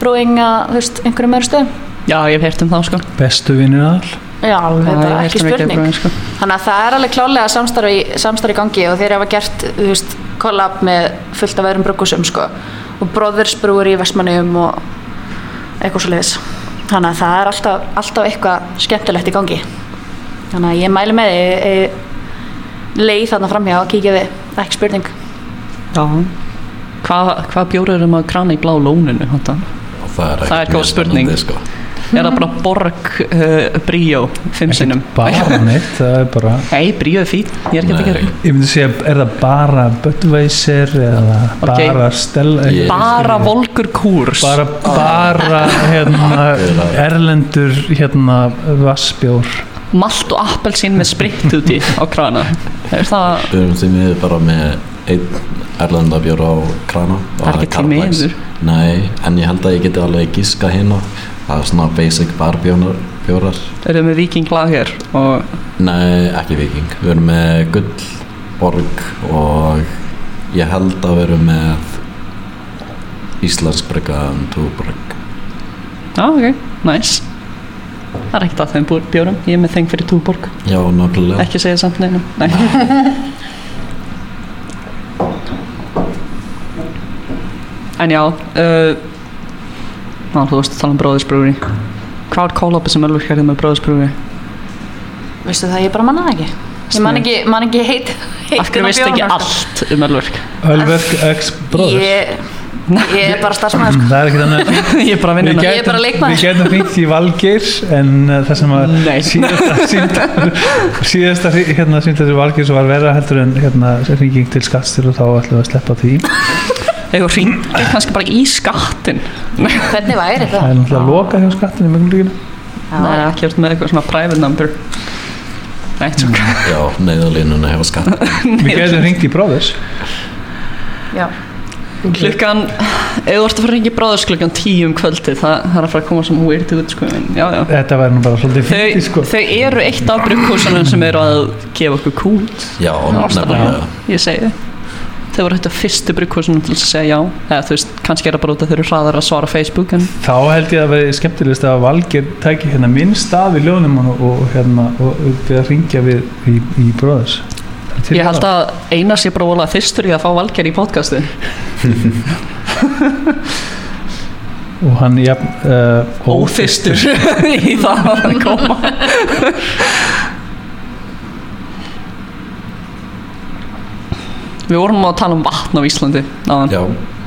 brúing að, þú veist, einhverjum öðrum stöðum. Já, ég hef heyrt um það sko bestu vinnir all Já, ég hef ekki um spurning. brúin, sko. Þannig að það er alveg klálega samstarf í, samstarf í gangi og þeir hafa gert, veist, kollab með fullt af öðrum bruggusum, sko. Og Brothers brúur í Vestmannum og eitthvað svo leiðis. Þannig að það er alltaf, alltaf eitthvað skemmtilegt í gangi. Þannig að ég mæli með því, leið þarna framhjá og kíkja við, ekki spurning. Já Hvað hva bjór eru maður krana í blá lóninu? Þetta? það er, Það er ekkert góð spurning. sko. Er það bara borg uh, bríó fimm sinnum? bara neitt, það er bara Nei, bríó er fín, ég er ekki að Nei. gera ég myndi segja, er það bara Budweiser eða bara Stella Ég- Bara volgur kúrs. Bara, bara hérna, erlendur hérna, vassbjór Malt og appelsín með spritt úti á krana. Er það við erum því miður bara með einn erlenda bjóra á krana. Það er ekki til miður. Nei, en ég held að ég geti alveg giska hérna það er svona basic barbjórar bjórar. Erum við með Viking lag hér og Nei, ekki viking við erum með gull, borg og ég held að við erum með Íslands brygga um túborg. Já, ok, nice. Það er ekkert að þeim bjórum. Ég er með þeng fyrir Túborg. Já, nákvæmlega. Ekki segja samt neinum Nei. En já uh, Ná, þú veist að tala um bróðisbrúri Hvað er call-upi sem Ölfur gerði með bróðisbrúri? Veistu það, ég bara manna það ekki Ég man ekki, man ekki heit, heit Af hverju veist ekki allt um Ölfur? Ölverk X Brothers Ég, ég er bara starfsmæður sko. það er ekki þannig Ég er bara hérna Ég er bara leikmaður. Við getum hringt í Valgeir en uh, það sem að Nei. síðasta símtal síðasta hérna, símtal til Valgeir sem var verða heldur en hérna, hringing til skattstil og þá ætlum við að sleppa því Þegar þú hringir kannski bara í skattin Hvernig væri það? Það? er náttúrulega að loka hjá skattin í möguleginu Það er ekki verið með eitthvað svona private number. Nei, tjók Já, neyðalínuna hefur skatt Við getum hringt í Brothers. Já, Klukkan, ef þú ert að fara að ringa í bráðurs klukkan tíu um kvöldi það, það er að fara að koma sem weird út sko, já, já. Þetta væri nú bara svolítið Þau, fyndi sko. þau eru eitt af brugghúsunum sem eru að gefa okkur kút. Já, nefnilega. Ég segi þið þau voru þetta fyrstu brugghúsunum til að segja já. Eða þú veist, kannski er það bara út að þau eru hraðar að svara Facebook en Þá held ég að veri skemmtilegast að Valgeir tæki hérna minn stað í ljónum og, og hérna og við að ringja við í, í Brothers. Ég held að eina sé bara volað fyrstur í að fá Valger í podcasti og hann jafn uh, ófyrstur. í það að koma Við vorum að tala um vatn á Íslandi. Já,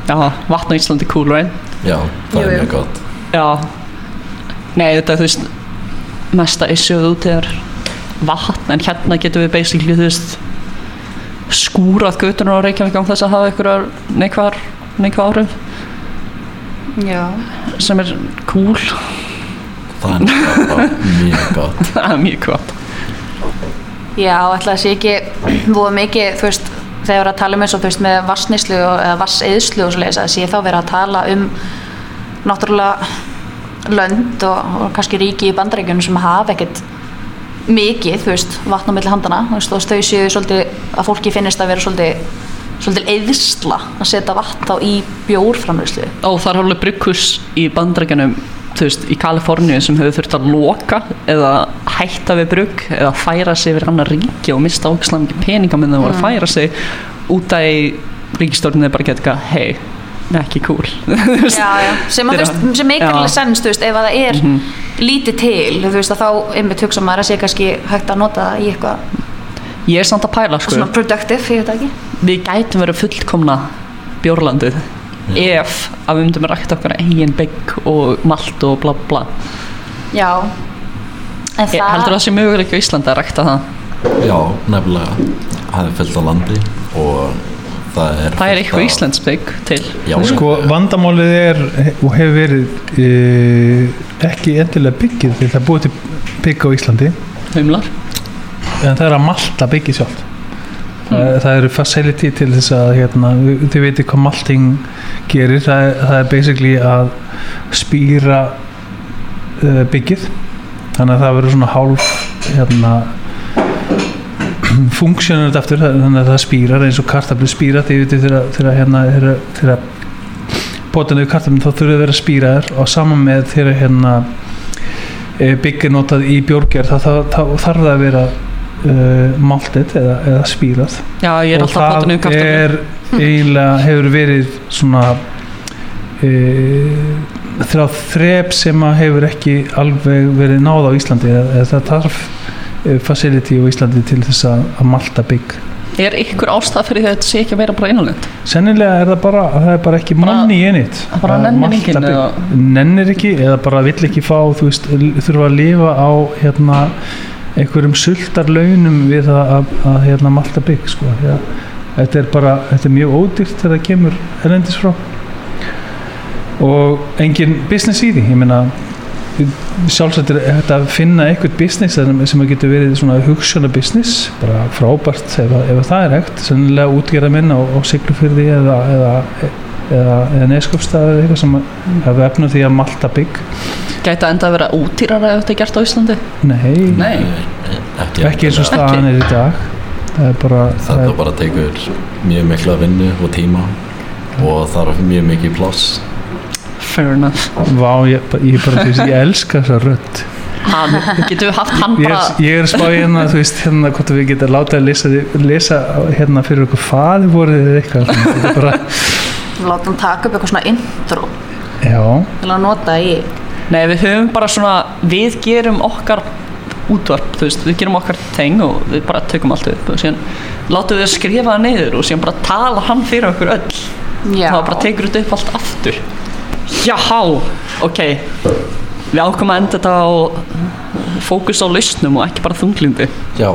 Já, vatn á Íslandi er cool, right? já, það Jú, er jú. mjög gott. Já. Nei, þetta er þú veist mesta issueð út er vatn en hérna getum við basically þú veist skúrað götunar á Reykjavík án þess að hafa einhverjar neikvar neikvar áhrif. Já. Sem er cool. Það er náttúrulega bara mjög gott. Það er mjög gott. Já, að sé ekki voða mikið, þú veist, þegar við erum að tala um eins og veist með vassnislu eða vasseðslu og svo leiðis að sé þá verið að tala um náttúrulega lönd og, og kannski ríki í bandaríkjunum sem hafa ekkert mikið, þú veist, vatn á milli handana þú veist, og þau séu svolítið að fólki finnist að vera svolítið svolítið eðsla að setja vatn þá í bjórframlýslu og það er alveg brugghús í bandrækjanum þú veist, í Kaliforníu sem hefur þurft að loka eða hætta við brugg eða færa sig yfir annar ríki og mista ógislega mikið peninga með það voru að færa sig út að í ríkistjórnir bara geta eitthvað, hei, ekki cool. Já, já. sem, að, þú Þeirra- veist, sem meikar Já. alveg sens þú veist, ef að það er lítið til þú veist að þá einmitt hugsa maður að sé kannski hægt að nota það í eitthvað ég er samt að pæla sko. svona productive, ég veit ekki. Við gætum verið fullkomna bjórlandið ef að við myndum að rækta okkar eigin bygg og malt og bla bla. Já en Ég heldur það sé möguleik á Íslandi að rækta það. Já, nefnilega. Það er fullt á landi og það er það er eitthvað af- Íslands bygg til. Já, Sko vandamálið er og hefur verið e, ekki endilega byggið því það er búið til bygg á Íslandi. Humlar. En það er að malta byggið sjálft. Það, það eru facility til þess að hérna, þið veitir hvað malting gerir, það er, það er basically að spýra uh, byggið þannig að það verður svona hálf hérna funksjónur þetta aftur þannig að það spýrar eins og kartablu spýra þegar hérna þegar- yfir kartablu þá þurfur að vera spýraðar og saman með þegar hérna e, bygg notað í bjórgerð þá, þarf það að vera uh, maltið eða, eða spýrað já ég er og alltaf að pota niður það er eiginlega hefur verið svona e, þrjá þrep sem að hefur ekki alveg verið náð á Íslandi eða, það þarf e, facility á Íslandi til þess að, að malta bygg. Er ykkur ástæð fyrir að þetta sé ekki að vera bara innanlend sennilega er það bara það er bara ekki manni í einit. bara nennir eða- nennir ekki eða bara vill ekki fá þú veist, þurfa að lifa á hérna einhverjum sultar launum við að, að, að hérna malta bygg sko. Þetta er bara, þetta er mjög ódýrt þegar það kemur erlendis frá og engin business í því. Ég meina sjálfsagt er hægt að finna eitthvað business sem, að getur verið svona hugssjóna business bara frábært ef, að- ef að það er hægt. Sennilega útgerða minn á, á siglufyrði eða eða, eða, eða neskjöpstað eða eitthvað sem hefur efnum því að malta bygg. Gæti að enda að vera útýrara ef þetta er gert á Íslandi? Nei, Nei. Ekki, ekki eins og staðan er í dag. Það er bara það Þetta er, bara tekur mjög mikla vinnu og tíma og þarf mjög mikið pláss Fair enough. Vá, ég, ég bara þú veist, ég elska þessa rödd. Hann, getum við haft hann ég bara er, ég er spá í hérna, þú veist, hérna hvort við getum látið að lesa, lesa hérna fyrir okkur faði voruð eða eitthvað. Svona, þetta er bara, Látum taka upp eitthvað svona intro. Já, til að nota í. Nei, við höfum bara svona Við gerum okkar útvarp Þú veist, við gerum okkar teng og við bara tökum allt upp og síðan látum við að skrifa það niður og síðan bara tala hann fyrir okkur öll. Já, þá bara tekur þetta upp allt aftur Jáhá, ok. Við ákvæmum að enda þetta á fókus á lausnum og ekki bara þunglindi Já,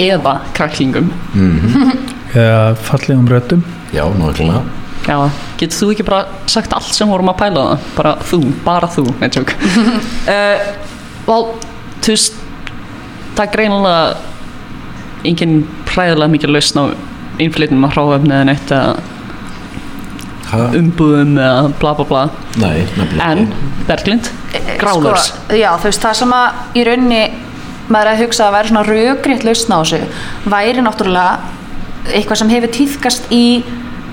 eða kræklingum. Eða fallegum röddum. Já, nákvæmlega. Já, getur þú ekki bara sagt allt sem vorum að pæla það? Bara þú, bara þú, nei tjók. uh, Vel, þú veist, það er greinilega engin præðilega mikið lausn á innflytnum að hráöfni eða neitt ha? Umbúðum eða bla bla bla. Nei, En. Berglind, grálers. sko, Já, þú veist, það sem að í rauninni maður að hugsa að væri svona rökrétt lausn á þessu væri náttúrulega eitthvað sem hefur týðkast í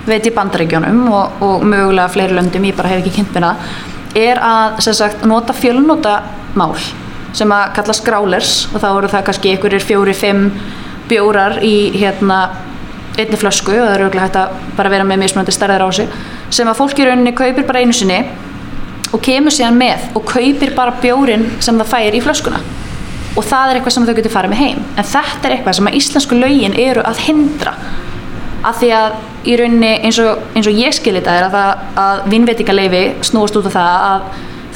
veit í bandaríkjónum og, og mögulega fleiri löndum, ég bara hef ekki kynnt er að sem sagt, nota fjölnota mál sem að kallast grálers og þá eru það kannski einhverjir fjóri, fimm bjórar í hérna einni flösku og það er auðvitað hægt að bara vera með mismunandi stærðir á sig sem að fólk í rauninni kaupir bara einu sinni og kemur síðan með og kaupir bara bjórin sem það fær í flöskuna. Og það er eitthvað sem þau getur farið með heim. En þetta er eitthvað sem að íslensku lögin eru að hindra. Að því að í rauninni eins og, eins og ég skilir þetta er að, það, að vinnveitingaleifi snúast út af það að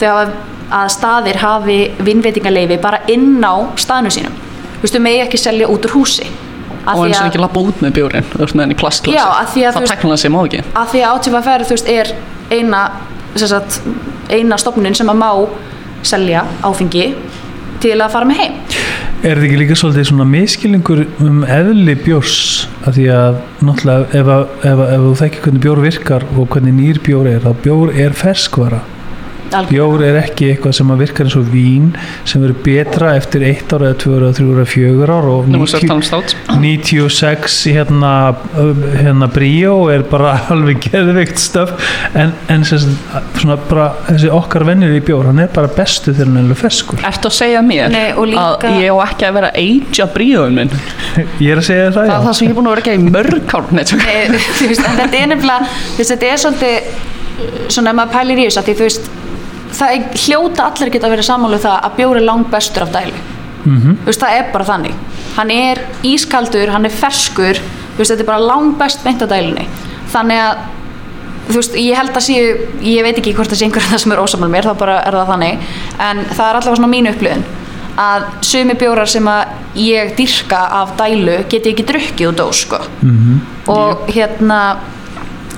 þau hafa að staðir hafi vinnveitingaleifi bara inn á staðinu sínum. Þú veist, þau megi ekki selja út úr húsi Og eins og ekki lappa út með bjórin, þú veist, með. Já, að Það teknilega sé má ekki. að því að átífafæri þú veist er eina sagt, eina stofnun sem að má selja áfengi til að fara með heim Er þetta ekki líka svolítið svona miskilingur um eðli bjórs af því að náttúrulega ef, að, ef, að, ef þú þekkir hvernig bjór virkar og hvernig nýr bjór er, þá bjór er ferskvara bjór er ekki eitthvað sem að virkar eins og vín sem verður betra eftir eitt ára eða tvö ára, þrjú ára, fjögur ára og Nú er sér 90 tala um stát. 96 hérna, hérna bríó er bara alveg geðveikt stöf en, en sem, sagt, svona bara þessi okkar vennir í bjór hann er bara bestu þegar hann er alveg ferskur Ertu að segja mér Nei, líka- að ég á ekki að vera age að bríðum minn? ég er að segja það, Það er já það sem ég er búin að vera ekki í mörg ár, nei tjók. Nei, þú veist, en þetta er nefnilega þetta er svolítið svona ef maður pælir í þessu að því þú veist það er hljóta allir geta verið sammálu það að bjóri langt bestur af dælu. Mhm. þú veist, það er bara þannig. Hann er ískaldur, hann er ferskur veist, þetta er bara langt best beint af dælunni. Þannig að veist, ég held að séu, ég veit ekki hvort það sé einhverja það sem er ósamal mér, þá bara er það þannig. En það er allavega svona mínu upplifun að sumi bjórar sem að ég dyrka af dælu geti ekki drukkið úr dós sko. og hérna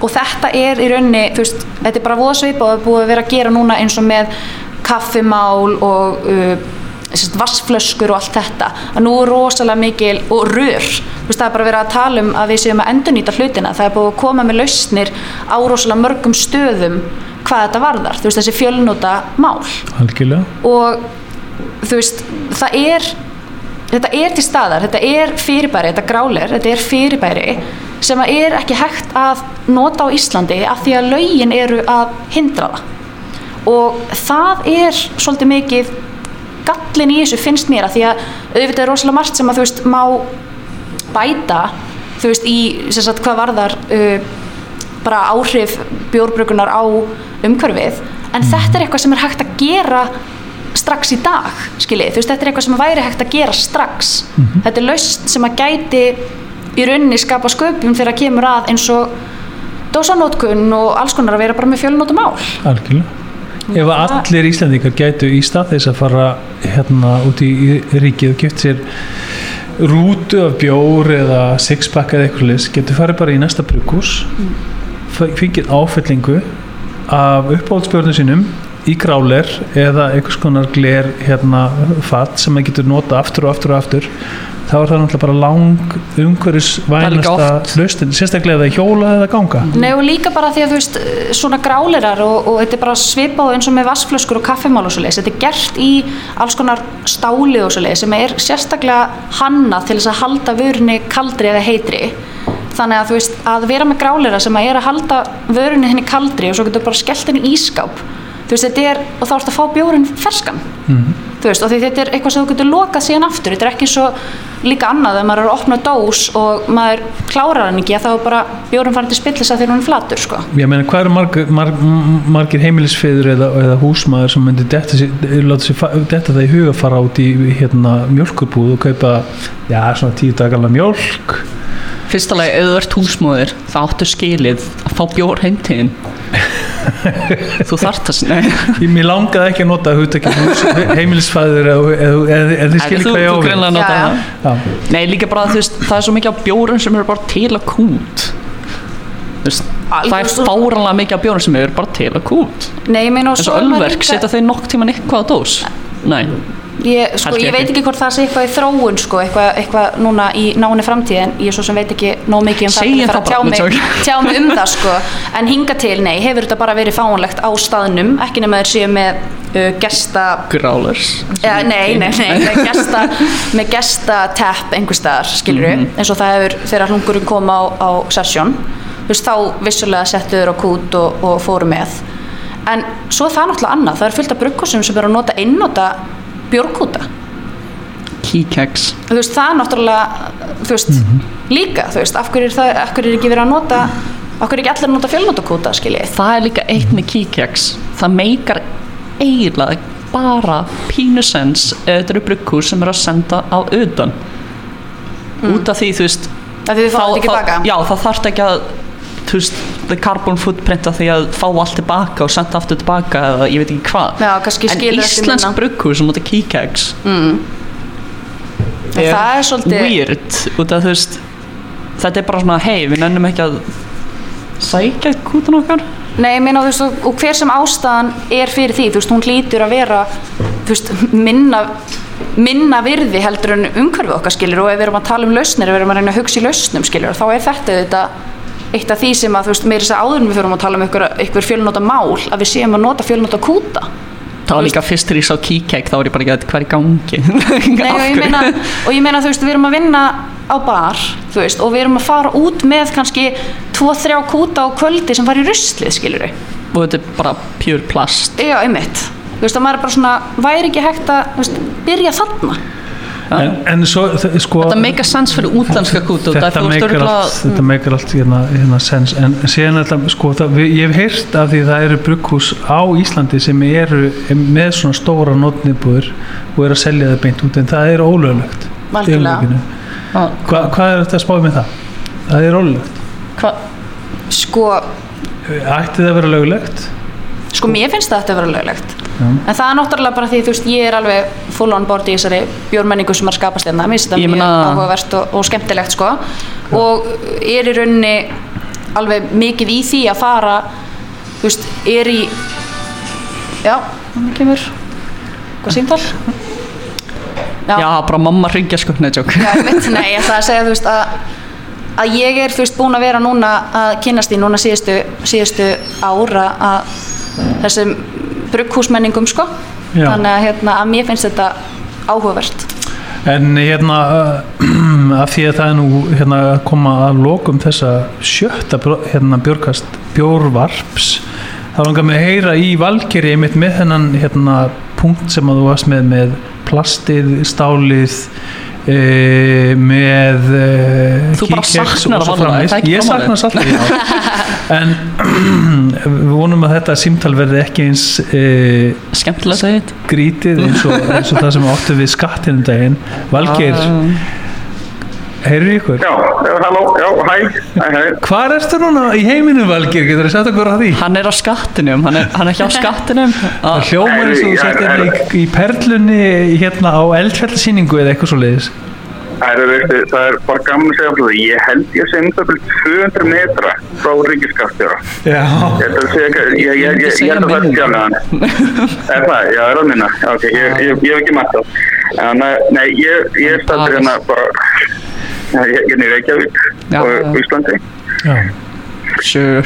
og þetta er í rauninni þú veist, þetta er bara voða svipa og það er búið að vera að gera núna eins og með kaffimál og uh, vassflöskur og allt þetta. Að nú er rosalega mikil og rör. Veist, það er bara verið að tala um að við séum að endurnýta hlutina, það er búið að koma með lausnir á rosalega mörgum stöðum hvað þetta varðar, þú veist, þessi fjölnóta mál. Algjörlega. Og þú veist, það er þetta er til staðar, þetta er fyrirbæri þetta grálir, þetta er fyrirbæri sem að er ekki hægt að nota á Íslandi af því að lögin eru að hindra það. Og það er svolítið mikið gallin í þessu finnst mér að því að auðvitað er rosalega margt sem að þú veist má bæta þú veist í sagt hvað varðar uh, bara áhrif bjórbrukunar á umhverfið. En þetta er eitthvað sem er hægt að gera strax í dag skiljið, þú veist þetta er eitthvað sem væri hægt að gera strax. Þetta er laust sem að gæti í rauninni skapa sköpum þegar kemur að eins og dósanótkun og alls konar að vera bara með fjölunótum mál algjörlega. Ef að allir Íslandingar gætu í stað þess að fara hérna út í ríkið og gett sér rútu af bjór eða sixpack eða eitthvað leys, getur farið bara í næsta brukus fengið áfellingu af uppáhaldsbjörnum sínum í gráler eða einhvers konar gler hérna fatt sem maður getur nota aftur og aftur og aftur þá er það náttúrulega bara lang umhverfisvænasta oft. hlustin, sérstaklega eða hjóla eða ganga. Nei og líka bara því að þú veist svona grálerar og, og þetta er bara svipað eins og með vassflöskur og kaffimál og svo leiðis þetta er gert í alls konar stáli og svo leiðis sem er sérstaklega hannað til þess að halda vörunni kaldri eða heitri. Þannig að þú veist að vera með grálera sem að er að halda vörunni henni kaldri og svo getur bara skellt henni ískáp þú veist þetta er og þá ertu að fá bjórin ferskan. Þú veist og þetta er eitthvað sem þú getur lokað síðan aftur. Þetta er ekki eins og líka annað ef maður er að opna dós og maður klárar hann ekki að þá er bara bjórin farin til spillis að því hún er flatur sko. Ég meina hvað eru margir, marg, margir heimilisfiður eða, eða húsmaður sem myndi detta, detta það í huga fara út í hérna, mjölkurbúð og kaupa já, svona tíu dagala mjölk Fyrsta lagi, ef þú ert húsmóðir þá áttu skilið að fá bjór heimtíðin Þú að Ég mér langaði ekki að nota heimilisfæður eða, þið skilir þú, hvað ég á Já. Nei, líka bara þú veist, það er svo mikið af bjórum sem eru bara til að kút. Það er fáranlega mikið af bjórum sem eru bara til að kút. Eins svo er líka- setja þau nokk tíman eitthvað á dós? Nei, Ég, sko, ég veit ekki. hvort það sé eitthvað í þróun sko, eitthvað, eitthvað núna í náni framtíð en ég svo sem veit ekki nóg mikið um það Segjum til að það tjá tjá mig um það sko. en hinga til, nei, hefur þetta bara verið fáanlegt á staðnum, ekki nema þeir séu með uh, gesta grálers ja, nei, nei, nei, með gesta með gesta tap einhver staðar skilur Mhm. eins og það hefur þegar hlungurinn kom á, á sesjón þú veist, þá vissulega settu þeir á kút og, og fóru með. En svo er það náttúrulega annað, það er fullt af bruggosum sem eru að nota einnota þú veist, það er náttúrulega veist, líka, þú veist, af hverju er, það, af hverju er ekki verið að nota af hverju er ekki allir að nota fjölnotakúta, Það er líka eitt með keykegs Það meikar eiginlega bara pínusens eru brugghús sem eru að senda á utan. Út af því, þú veist ekki baka. Já, það þarf ekki að þú veist, the carbon footprint af því að fá allt tilbaka og senda aftur tilbaka eða ég veit ekki hvað. En íslensk brugghús sem nota keykegs En það er svolítið weird út af þú veist þetta er bara svona, hei, við nennum ekki að sækja kútan okkar. Nei, ég meina, þú veist, og, hver sem ástæðan er fyrir því, þú veist, hún hlýtur að vera þú veist, minna minna virði heldur en umhverfið okkar skilur og ef við erum að tala um lausnir ef við erum að reyna að hugsa í lausnum skilur þá er þetta þetta eitt af því sem að þú veist, meira þess að áður við fyrir að tala um ykkur fjölnóta mál að við séum að nota fjölnóta kúta. Það var líka fyrst þegar ég sá keycake þá var ég bara ekki að hvað er gangi. Nei, og ég meina, og ég meina, þú veist, við erum að vinna á bar, þú veist, og við erum að fara út með kannski 2-3 kúta á kvöldi sem fara í ruslið, skilur og þetta er bara pure plast. Já, einmitt. Þú veist, að maður er bara svona, væri ekki hægt að, veist, byrja þarna. En, en svo sko þetta meika sens fyrir útlandska kútu þetta meikar allt, þetta meikar allt hérna, hérna sens en síðan alltaf, sko, það, við, ég hef heyrt af því það eru brugghús á Íslandi sem eru með svona stóra notnibúður og eru að selja það beint út en það er ólöglegt Algjörlega. Hva, hvað er þetta að spáði með það? það er ólöglegt hvað Sko, ætti það að vera löglegt? sko, mér finnst þetta að vera löglegt. Já. En það er náttúrulega bara því, þú veist, ég er alveg full on board í þessari bjórmenningu sem er skapast hérna. Mér finnst þetta mjög áhugavert og, og skemmtilegt, sko. Og er í rauninni alveg mikið í því að fara, þú veist, er í, já, hann kemur, hvað símtal? já, bara mamma ringja sko, neðjók Já, nei, ég ætla að segja, þú veist, að, að ég er, þú veist, búin að vera núna að kynast í núna síðustu, síðustu ára að þessum brugghúsmenningum, sko. Þannig að, hérna, að mér finnst þetta áhugavert. En hérna af því að það er nú hérna að koma að lokum þessa sjötta hérna bjórkast bjórvarps þá langar mig að heyra í Valgeri einmitt með þennan hérna punkt sem að þú varst með með plastið, stálið með e, Þú bara saknar að valda, Ég saknar já. En við vonum að þetta símtal verði ekki eins e, skemmtilega segið. grítið eins og, eins og það sem áttu við skattinum daginn. Valgeir, Ah. Heyrðu ykkur Já, halló, já, hæ, hæ, hæ. Hvar ertu núna í heiminum Valgeir, getur þú sett okkur á því? hann er á skattinum, hann er, hann er hjá skattinum Það hljómar eins og þú settir herri. í, í perlunni hérna á eldfjallasýningu eða eitthvað svo leiðis Það er, bara gaman að segja frá því. Ég held ég sem það byrja 200 metra frá ríkiskaftjóra. Já, Ég held að segja ekki, ég, ég, ég, ég, ég held að það er fjarlæðan. Er það? Já, er það minna. Ok, ég, hef ekki. En, eh, nei, ég, ég er stættur hérna bara, Er í Reykjavík Já, og. Íslandi. já. Sure.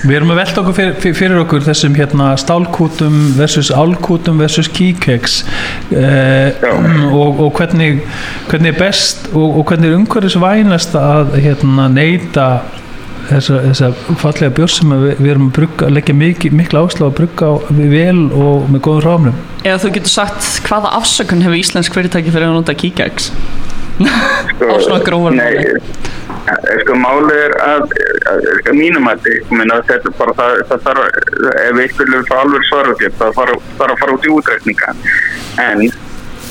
Við erum að velta okkur fyrir, fyrir- okkur þessum hérna stálkútum versus álkútum versus keycakes eh, og, og hvernig, hvernig er best og, og hvernig er umhverfisvænast að hérna neyta þessa, þessa fallega björn sem við, við erum að brugga, leggja mikil, mikla áslá að brugga vel og með góðum rámnum Eða þú getur sagt hvaða afsökun hefur íslensk fyrirtæki fyrir að nota keycakes á svona grófar Nei, eh, sko máli er að, að, að mínum að þetta er bara það, það þarf, ef vil fá alveg svara þér, það þarf að fara út í útreikninga. En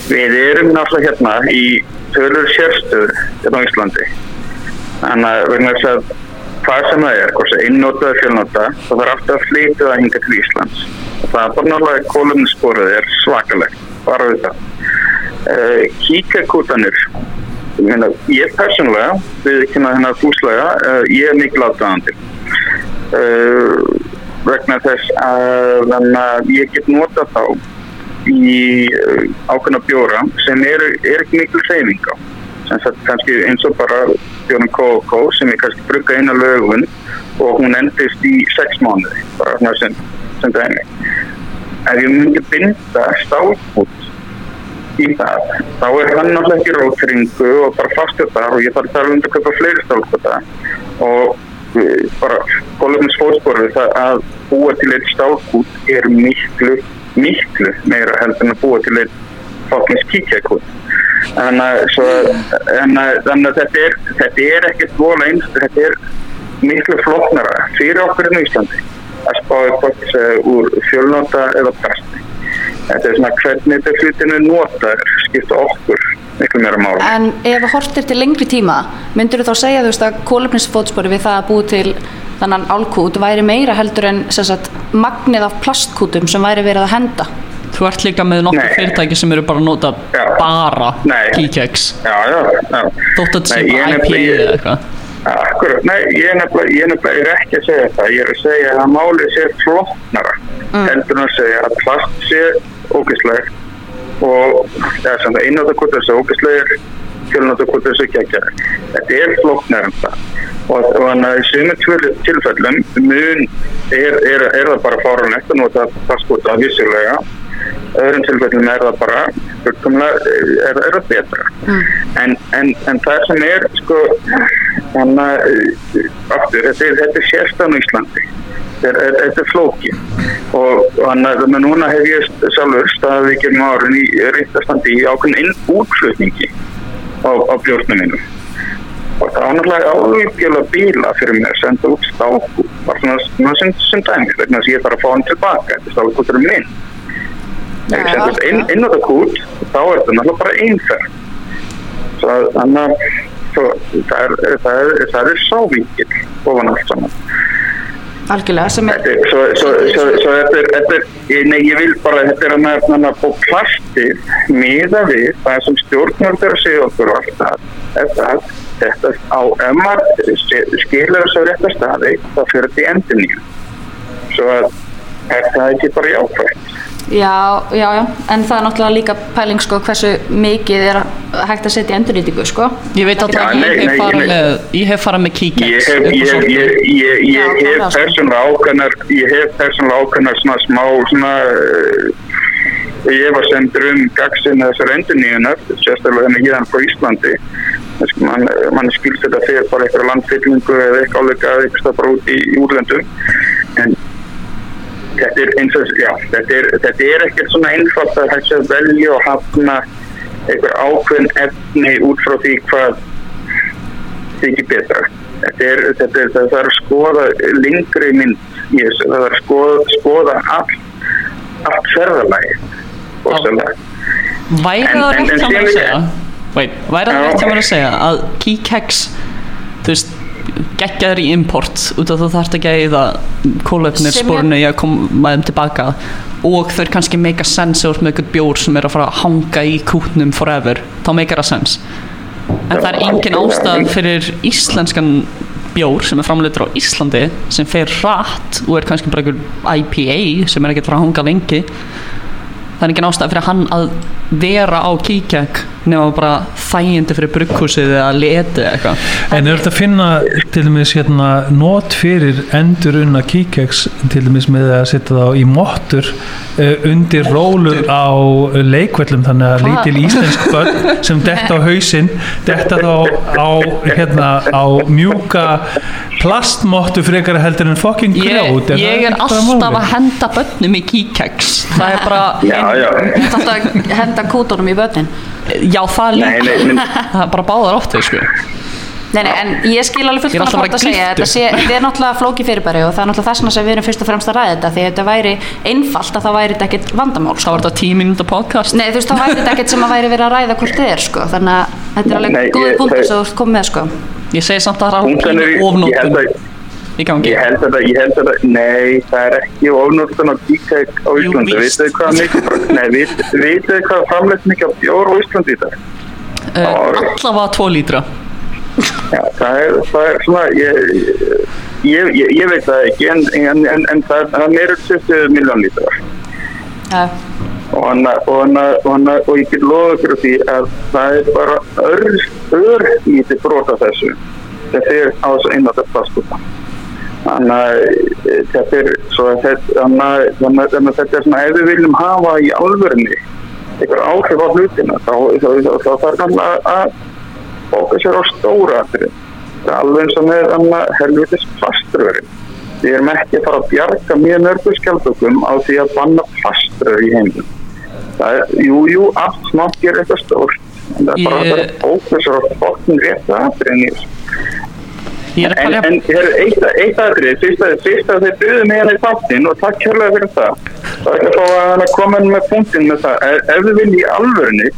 við erum náttúrulega hérna í tölur sérstöð hérna á Íslandi. Þannig að vegna þess að hvað sem það er, einnóta eða fjölnóta, það þarf alltaf að flytja það hinga til Íslands. Og það er bara náttúrulega kólumnisporið er svakalegt, bara við það. Uh, kíkakútanir ég, meina, ég persónulega við kynna hérna fúslega uh, ég er mikil aðdæðandi uh, vegna þess að að ég get nota þá í ákveðna bjóra sem eru er ekki mikil sagt kannski eins og bara bjórnum K.O.K. sem ég kannski brugga eina lögun og hún endist í sex mánuði bara sem, sem dæmi. Ef ég myndi binda stálfút í það, þá er hann náttúrulega ekki rótringu og bara fastur þar og ég þarf þar um að köpa fleiri stálkvota og eh, bara kólumins fótsporu það að búa til eitt stálkút er miklu, miklu meira heldur en að búa til eitt fokins kíkjakút þannig að, svo, en, að- þannig að þetta er þetta er ekkert vola eins þetta er miklu floknara fyrir okkur í Íslandi að spá upp úr fjölnóta eða plasti þetta er svona hvernig þetta hlutinu notar skipta okkur miklu meira máli. En ef þú hortir til lengri tíma, myndur þú þá segja þú veist að kólefnisfótspori við það að búi til þannan álkút væri meira heldur en sagt, magnið af plastkútum sem væri verið að henda? Þú ert líka með nokkur fyrirtæki sem eru bara að nota Já. bara já. Þótt að þetta sé IP eða eitthvað. Akkurat, nei, ég nefnilega, ég er nefnilega er ekki að segja það, ég er að segja að málið sé flóknara heldur en að segja að plast sé ógæsleg og eða sem það einnáttakvot þessu ógæslegir fjölnáttakvot þessu geggjar þetta er flóknara en það. Og, þannig að í sumum tilfellum mun er, er, er það bara fáranlegt að nota plastkvota vissulega. Öðrum tilfellum er það bara fullkomlega er, er það betra. En, en, en það sem er sko þannig að aftur, þetta er, er sérstæðan í Íslandi þetta er, er flóki og þannig að núna hef ég sjálfur staðið ekki um árin í reyndastandi í ákveðin útflutningi á, á bjórnum mínum. Og það var náttúrulega ávíkjöla bíla fyrir mig að senda út stáku. Bara svona, sem, sem dæmi vegna þess að ég þarf að fá hann tilbaka þetta stákutur er minn. Ef ég senda út inn, inn á það kút þá er þetta náttúrulega bara einferð. Þannig að það er, er, það er sávíkil ofan allt saman Algjörlega, sem er Þetta svo, svo, svo, svo þetta er, þetta er nei, ég vil bara, þetta er hann að, hann að bú plasti miða við það sem stjórnvöld að segja okkur og allt það, er það þetta á, se- skilur þessu á rétta staði, þá fyrir þetta í endinni svo að er það ekki bara jákvæmt Já, já, já, en það er náttúrulega líka pæling sko hversu mikið er hægt að setja í endurnýtingu sko. Ég veit alltaf að ég hef nei. með ég hef farið með á ég, hef, sóknum. ég, ég, Já, ég hef klálega. persónulega ákveðnar ég hef persónulega ákveðnar svona smá svona ég var sendur um gagsin þessar enduníunar sérstaklega henni hérna frá Íslandi man, man skilst þetta fyrir bara eitthvað landfyllingu eða eitthvað áleika eða eitthvað bara út í, í útlöndum en þetta er eins og já, þetta er, er ekkert svona einfalt að hægt að velja og hafna einhver ákveðin efni út frá því hvað þykir betra. Þetta er, þetta er, það þarf að skoða lengri mynd þessu, það þarf að skoða, skoða allt, allt bókstaflega. Væri það rétt hjá mér að segja væri það rétt hjá mér að segja að keycakes þú veist geggjaður í import út af þú ekki að Sem ég- spórinu í að koma þeim tilbaka. Og þau kannski make a sense eða með eitthvað bjór sem er að fara að hanga í kútnum forever, þá make a sense. En það er engin ástæð fyrir íslenskan bjór sem er framleitur á Íslandi sem fer hratt og er kannski bara einhver IPA sem er ekkert fara að hanga lengi það er engin ástæð fyrir hann að vera á kíkjæk nema bara þægindi fyrir brugghúsið eða leti eitthvað. En er þetta að finna til dæmis hérna nót fyrir endur unna kíkeks til dæmis með að setja þá í móttur uh, undir rólur á leikvellum þannig að lítil íslensk börn sem detta á hausinn detta þá á hérna á mjúka plastmóttu frekar heldur en ég, grjót ég er það alltaf að henda bönnum í kíkjeks það er bara já. Þú ert alltaf að henda kútunum í börnin já það líka það er bara báðar áttu sko. Nei, nei, en ég skil alveg fullt alltaf þú ert að segja þetta, sé, þetta er náttúrulega flóki fyrirbæri og það er náttúrulega þess sem við erum fyrst og fremst að ræða þetta því ef þetta væri einfalt að þá væri þetta ekkert vandamál þá sko. var þetta tíu mínúta podcast Nei, þú veist, þá væri þetta ekkert sem að væri verið að ræða hvort þið er sko. þannig að þetta er alveg góð það- sem þú ert komið með sko. ég segi samt að það er Punktan í gangi Ég held að það, ég held að það, nei, það er ekki ofnóttan á kíkæk á Jú, Íslandi. víst. Vitið þið hvað mikið, nei, vit- vitið þið hvað framleitt mikið á bjór á Íslandi í dag? uh, allavega tvo lítra Já, það er, það er svona, ég, ég, ég, ég veit það ekki, en, en, en, en það, það er 20 miljón lítrar. ja. Og, hana, og, hana, og, hana, og ég get loða fyrir því að það er bara ör, ör lítið brot af þessu sem fyrir á þessu einnáttar plastúta. Þannig að eh, þetta er þannig að- þetta er svona ef við viljum hafa í alvörni einhver áhrif á hlutina þá, þá, þá, þá þarf hann að- að fókusera á stóra er alveg eins og með helvitis plaströrin. Við erum ekki að fara að bjarga mjög mörgur skjaldökum á því að banna plaströr í heiminum. Það er, jú, jú, allt smátt gerir eitthvað stórt. En það er bara að að fókusera á fokkin rétt atriðin En, en er eitt, eitt aðrið, fyrst að, þeir byggðu mig hérna í þáttinn og takk kjörlega fyrir það. Það er ekki að koma með punktinn með það. Ef, ef við viljum í alvörni,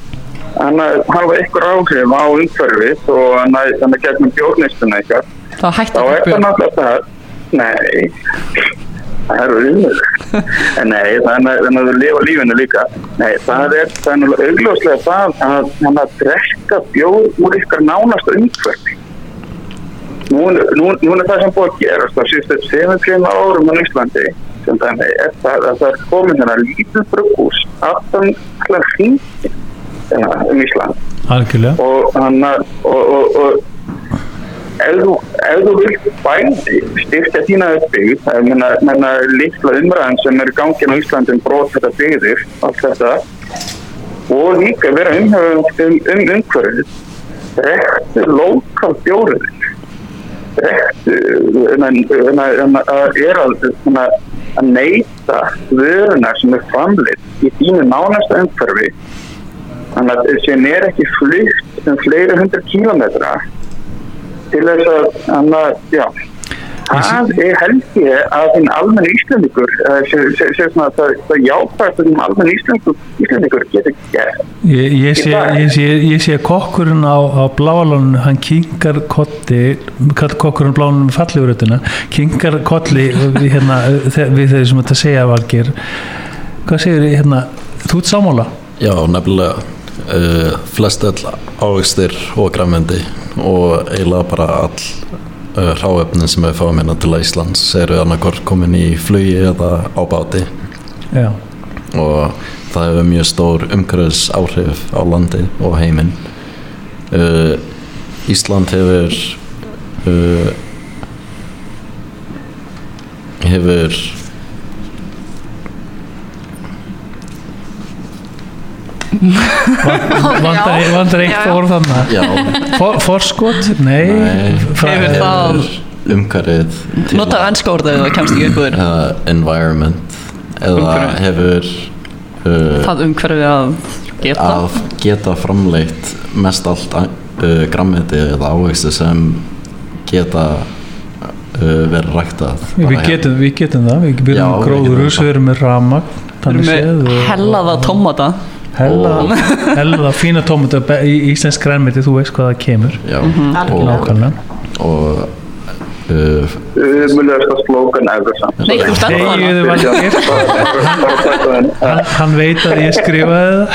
hann hafa ykkur áhrif á umhverfið og hann að, að gegnum bjórnistuna ykkar, þá hætti það bjór náttúrulega það, nei, það er umhverfið. Nei, þannig að þú lifa lífinu líka. Nei, það er, augljóslega það að hann að drekka bjór úr ykkar nánasta umhverfi nú, nú, nú er það sem búið að gerast á síðustu 7-5 árum á Íslandi sem þannig er það að það er komin þennan lítið brugghús aftan allar hringin um Ísland. Og hann og, og, og ef þú, vilt bæði styrkja þína uppbyggð það er menna, menna litla umræðan sem er gangin á Íslandi um brot þetta byggðir allt þetta og líka vera umhverfum um, um umhverfið rektu lokal bjórið rektu en, en, en, er að, að neyta vörunar sem er framleitt í þínu nánasta umhverfi. Þannig að sem er ekki flytt um fleiri hundra kílometra til þess að að, já það er held ég að þinn almenn íslendingur eh, sem svona það, það jákvæmt að þinn almenn íslendingur, getur gert Ég, sé, að kokkurinn á, á bláalónu, hann kinkar kolli, kall- kokkurinn bláalónu með fallífurötuna, kinkar kolli við, hérna, þe- við þeir sem þetta segja valgir. Hvað segir þið hérna, þú ert sámála? Já, nefnilega uh, flest öll ávegstir og græmendi og eiginlega bara all uh, hráefnin sem við fáum hérna til Íslands eru annarkort komin í flugi eða á báti Já. og það hefur mjög stór umhverfis áhrif á landi og heiminn uh, Ísland hefur uh, hefur Vandar, eitt orð þannig. forskot? Nei. Hefur það- til Notaðu ennska orðið það kemst ekki upp úr. Eða environment. Eða hefur uh, Það umhverfið að geta. að geta framleitt mest allt uh, grammeti eða ávegstu sem geta uh, verið ræktað. Við getum, við getum það, við byrjum við gróðurhús, getum við erum með ramag, Við erum með hellaða tómata Hella, hella fína tómata í íslensk grænmeti, þú veist hvað það kemur. Já, Algjörlega. og, nákvæmlega. Og uh, Umulegasta slókan ever samt. Hann, hann veit að ég skrifaði það.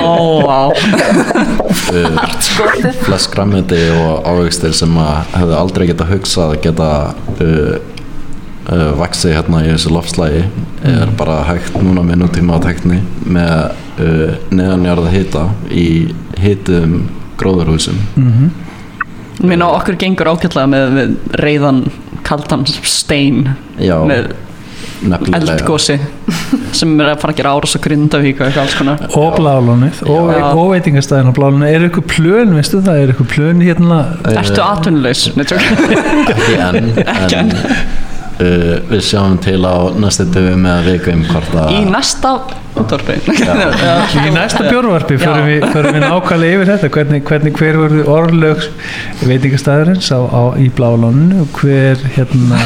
Ó, vá. Skotið. flest grammiti og ávegstir sem að hefðu aldrei geta hugsað að geta uh, uh, vaksið hérna í þessu loftslægi er bara hægt núna með nútíma á tekni með uh, neðanjarða hita í hitum gróðurhúsum Minna okkur gengur ágætlega með, með reyðan kaldan stein Já, með nefnilega. eldgósi sem er að fara að gera árás og grindavík og eitthvað alls konar. Og blálónið og, og veitingastæðin á blálónið er eitthvað plön, veistu það, er eitthvað plön hérna? Ertu atvinnulegs? Ekki enn Ekki en uh, við sjáum til á næstu döfu með að vikum hvort að Í næsta útvarpi. Í næsta bjórvarpi Já. förum við, förum við nákvæmlega yfir þetta. Hvernig, hvernig hver voru orðlögs veitingastæðurins á, á, í blálóninu og hver hérna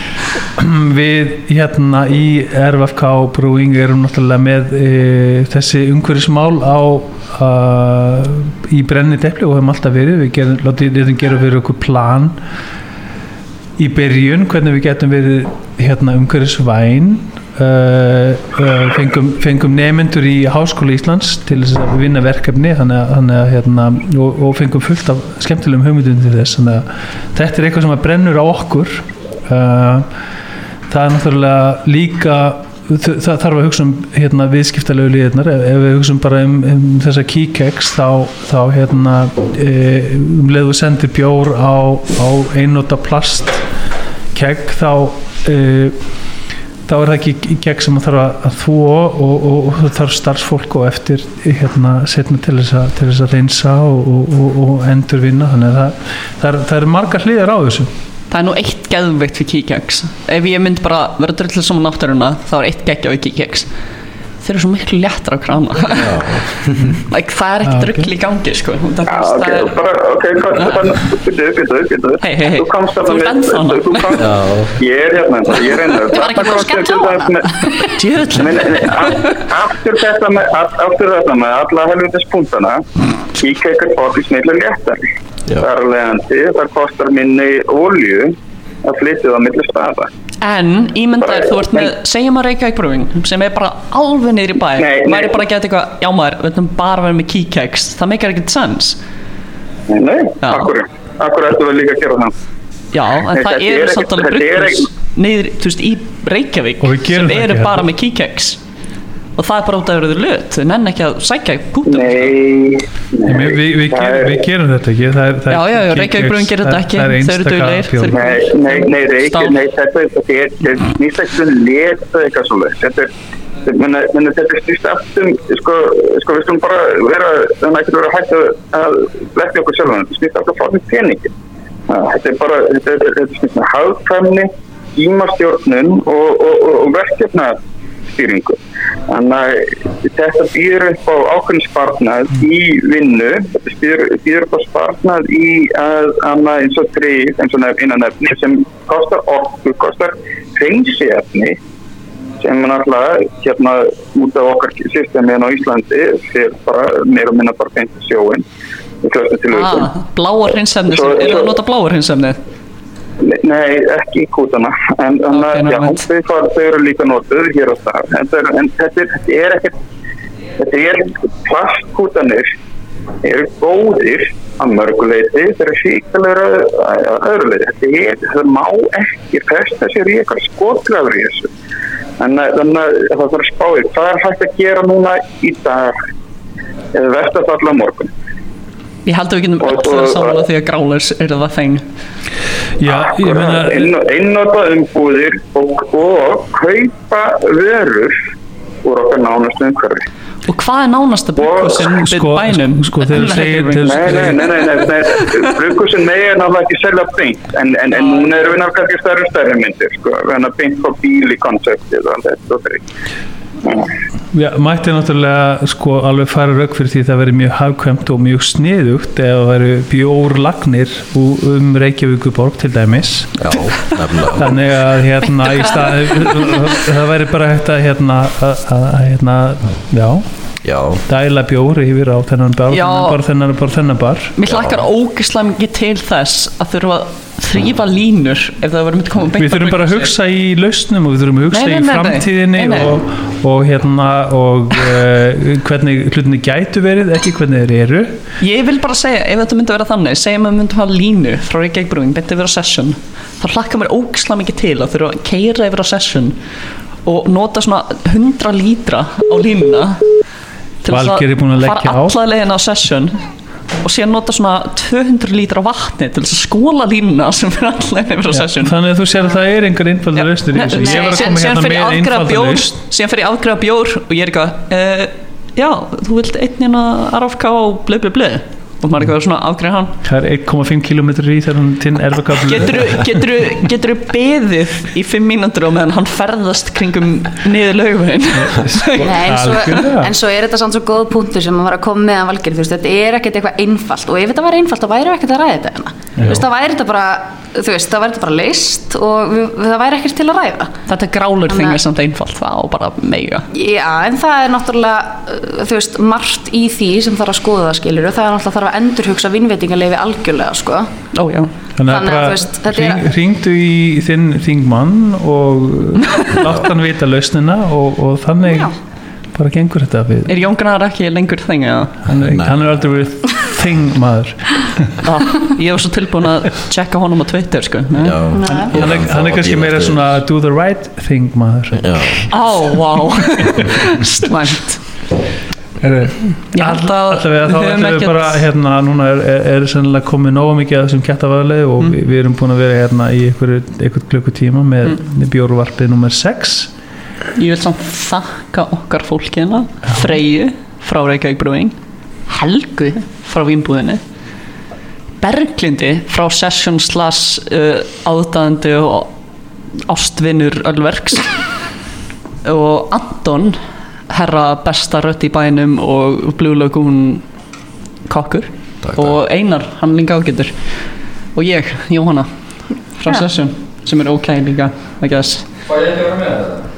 við hérna í RFK Brewing erum náttúrulega með e, þessi umhverfismál á uh, í brenni depli og hefum alltaf verið. Við gerum, þetta gera fyrir okkur plan í byrjun hvernig við getum verið hérna umhverfisvæn uh, uh, fengum, fengum nefnendur í Háskóla Íslands til þess að vinna verkefni þannig þannig hérna, og, og fengum fullt af skemmtilegum hugmyndum til þess að þetta er eitthvað sem brennur á okkur. Uh, það er náttúrulega líka það þarf að hugsa um hérna, viðskiptalegu liðirnar. Ef, ef við hugsa bara um, um þessa keycakes þá, þá hérna, e, um leið og sendir bjór á, á einnóta plast kegg þá e, þá er það ekki gegn sem að þarf að- þvó og, og, og það þarf starfsfólk og eftir hérna setna til þess að, til þess að reynsa og, og, og endurvinna. Þannig að það, það, er, það er margar hlýðar á þessu. Það er nú eitt geðveikt við kíkjaks. Ef ég mynd bara vera drullu saman náttúruna þá er eitt geggja við kíkjaks Þeir eru svo miklu léttar að krana like, Það er ekki ok. drulli í gangi sko. það, það ok, er, bara. Þú komst Þú þarna ert ennþá með, þú þarna. komst, Já. ég er hérna, ég er hérna. Ég var ekki að skella á á. Djöfull Nei, nei, nei, a- aftur þetta með, a- aftur þetta með alla helvitis punktana, kíkækar fólk í snillu léttari. Þar að leiðandi, það kostar minni olju að flytja það millir staða. En ímyndaðir þú ert með segjum að Reykjavík Brewing sem er bara alveg niður í bæ. Væri bara að geta eitthvað, já maður, við ætlum bara að vera með kíkjaks. Það meikar ekkert sens Nei, nei, akkur, akkur ættu við líka að gera það. Já, en Nei, það eru er samt alveg brugghús niður, þú veist, í Reykjavík sem það eru ekki bara hérna. með kíkjaks og það er bara út af að vera lut þau nenn ekki að sækja pútum Nei, Nei, við, Það gerum, er- við gerum þetta ekki það er, það er Já, já, já, Keycakes, Reykjavík Brewing gerir þetta ekki, er þau eru bjór. Nei, nei, nei, reykja, Stál. nei, þetta er, er, er um lit eða eitthvað svoleiðis. Þetta er, menna, menna, þetta snýst allt um, sko, sko, við skulum bara vera, þannig að ekki vera hægt að, leggja okkur sjálfan, þetta snýst alltaf fórnum peningi. Þetta er bara, þetta, þetta, þetta snýst með hagkvæmni, tímastjórnun og, og, og, og verkefnastýringu. Þannig að þetta býður upp á ákveðin sparnað í vinnu, býður, upp á sparnað í að annað eins og drif, eins og nef- innan efni sem kostar orku, kostar hreinsiefni sem er náttúrulega hérna út af okkar systemi hérna á Íslandi fyrir bara meira og minna bara í sjóin ah, Bláa hreinsefni, Svo- er að nota bláa hreinsefni? Nei, ekki kútana en þau, eru líka notuð hér og þar en, þetta er- en þetta, er, þetta er ekkert þetta er plastkútanir eru góðir að mörguleiti þeir eru síkalegur að öðru leiti þetta er, það má ekki festa sér í eitthvað skotgrafur í þessu. Að- þannig að það þarf að spáði hvað er hægt að gera núna í dag eða vestast allar morgun Ég held að við getum og- samla því að grálers eru það þeng Já, ég meina Inn- einnota umbúðir og, og kaupa vörur úr okkar nánastu umhverfi. Og hvað er nánasta brugghúsin við sko- bænum? sko, þegar þú segir-? Nei, nei, nei, nei, nei, nei. brukusin megi er náttúrulega ekki selja beint, en, en, en núna erum við náttúrulega kannski stærri stærri myndir, sko, við erum að beint á bíl í konseptið og allt þetta og þetta. Já, mætti náttúrulega sko alveg fara rauk fyrir því það veri mjög hafkvæmt og mjög sniðugt ef það veri bjórlagnir ú- um Reykjavíkuborg til dæmis. Já, nefnilega. Þannig að hérna í stað það væri bara hægt að hérna hérna, já Já, dæla bjór yfir á þennan bar, þennan bar, þennan bar, þennan bar. Mér hlakkar ógislega mikið til þess að þurfa að þrýfa línur ef það verður myndi koma beint Við þurfum bara að hugsa í lausnum og við þurfum að hugsa Nei, nei, í nei, nei. framtíðinni. Og, og hérna og uh, hvernig hlutinni gætu verið, ekki hvernig þeir eru. Ég vil bara segja, ef þetta myndi vera þannig segjum að við myndum hafa línu frá Reykjavík Brewing beint yfir á session þá hlakka mér ógislega mikið til að þurfa að keira yfir á session og nota svona 100 lítra á línuna til þess að fara alla leiðina á session og síðan nota svona 200 lítra vatni til þess að skóla línuna sem fyrir alla leiðina yfir á session Þannig að þú sér að það er einhver einfaldur lausnir í þessu. Ég var að koma hérna með bjór lausn. síðan fer ég afgræða bjór og ég er eitthvað uh, já, þú vilt einn hérna RFK og blei blei blei og maður er eitthvað svona afgræða hann. Það er 1,5 km í þegar hann tinn erfakablu getur getur getur beðið í 5 mínútur og meðan hann ferðast kringum niður laugvegin Nei, en, svo, er þetta samt svo góð punktur sem að var að koma með að þú veist, þetta er ekkert eitthvað einfalt og ef þetta væri einfalt þá væri ekkert að ræða þetta hérna. þú veist, það væri þetta bara þú veist, það væri þetta bara leist og við, það væri ekkert til að ræða. Þetta grálur er að- samt einfalt það og bara mega. Já, en það er náttúrulega uh, þú veist, margt í því sem þarf að skoða það skilur og það er náttúrulega þarf að endurhugsa vinnveitingarleifi algjörlega, sko. Ó Þannig að Þannig að, veist, þetta er- hring, hringdu í þinn þingmann og látt hann vita lausnina og, og þannig Já. bara gengur þetta við er Jón Gnar ekki lengur þing hann er aldrei verið þingmaður ah, ég var svo tilbúin að checka honum á Twitter sko. Já, Nei. hann er, hann er kannski meira svona do the right thing maður. Á, vá. Slæmt. Alltaf við þá bara hérna, núna er, er, er sennilega komið nóga mikið að þessum kjartafæðalegi og Mm. við, við erum búin að vera hérna í einhverju klukkutíma með, Mm. með bjórvarpið nummer 6 Ég vil samt þakka okkar fólkina Freyju frá Reykjavík Brewing Helgu frá Vínbúðinni. Berglindi frá Session slash uh, áðdæðandi og ástvinnur Ölverks. Og Anton herra besta rödd í bænum og Blue Lagoon kokkur. Takk, og Einar, hann líka ágætur. Og ég, Jóhanna frá Já. Session sem er ok líka, I guess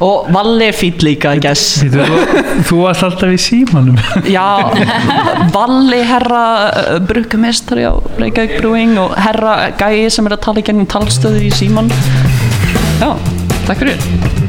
og Valli er fýll líka, I guess. Þú, þú varst alltaf í símanum. Já, Valli herra uh, bruggamestari á Reykjavík Brewing og herra gæi sem er að tala í gennum talstöðu í síman Já, takk fyrir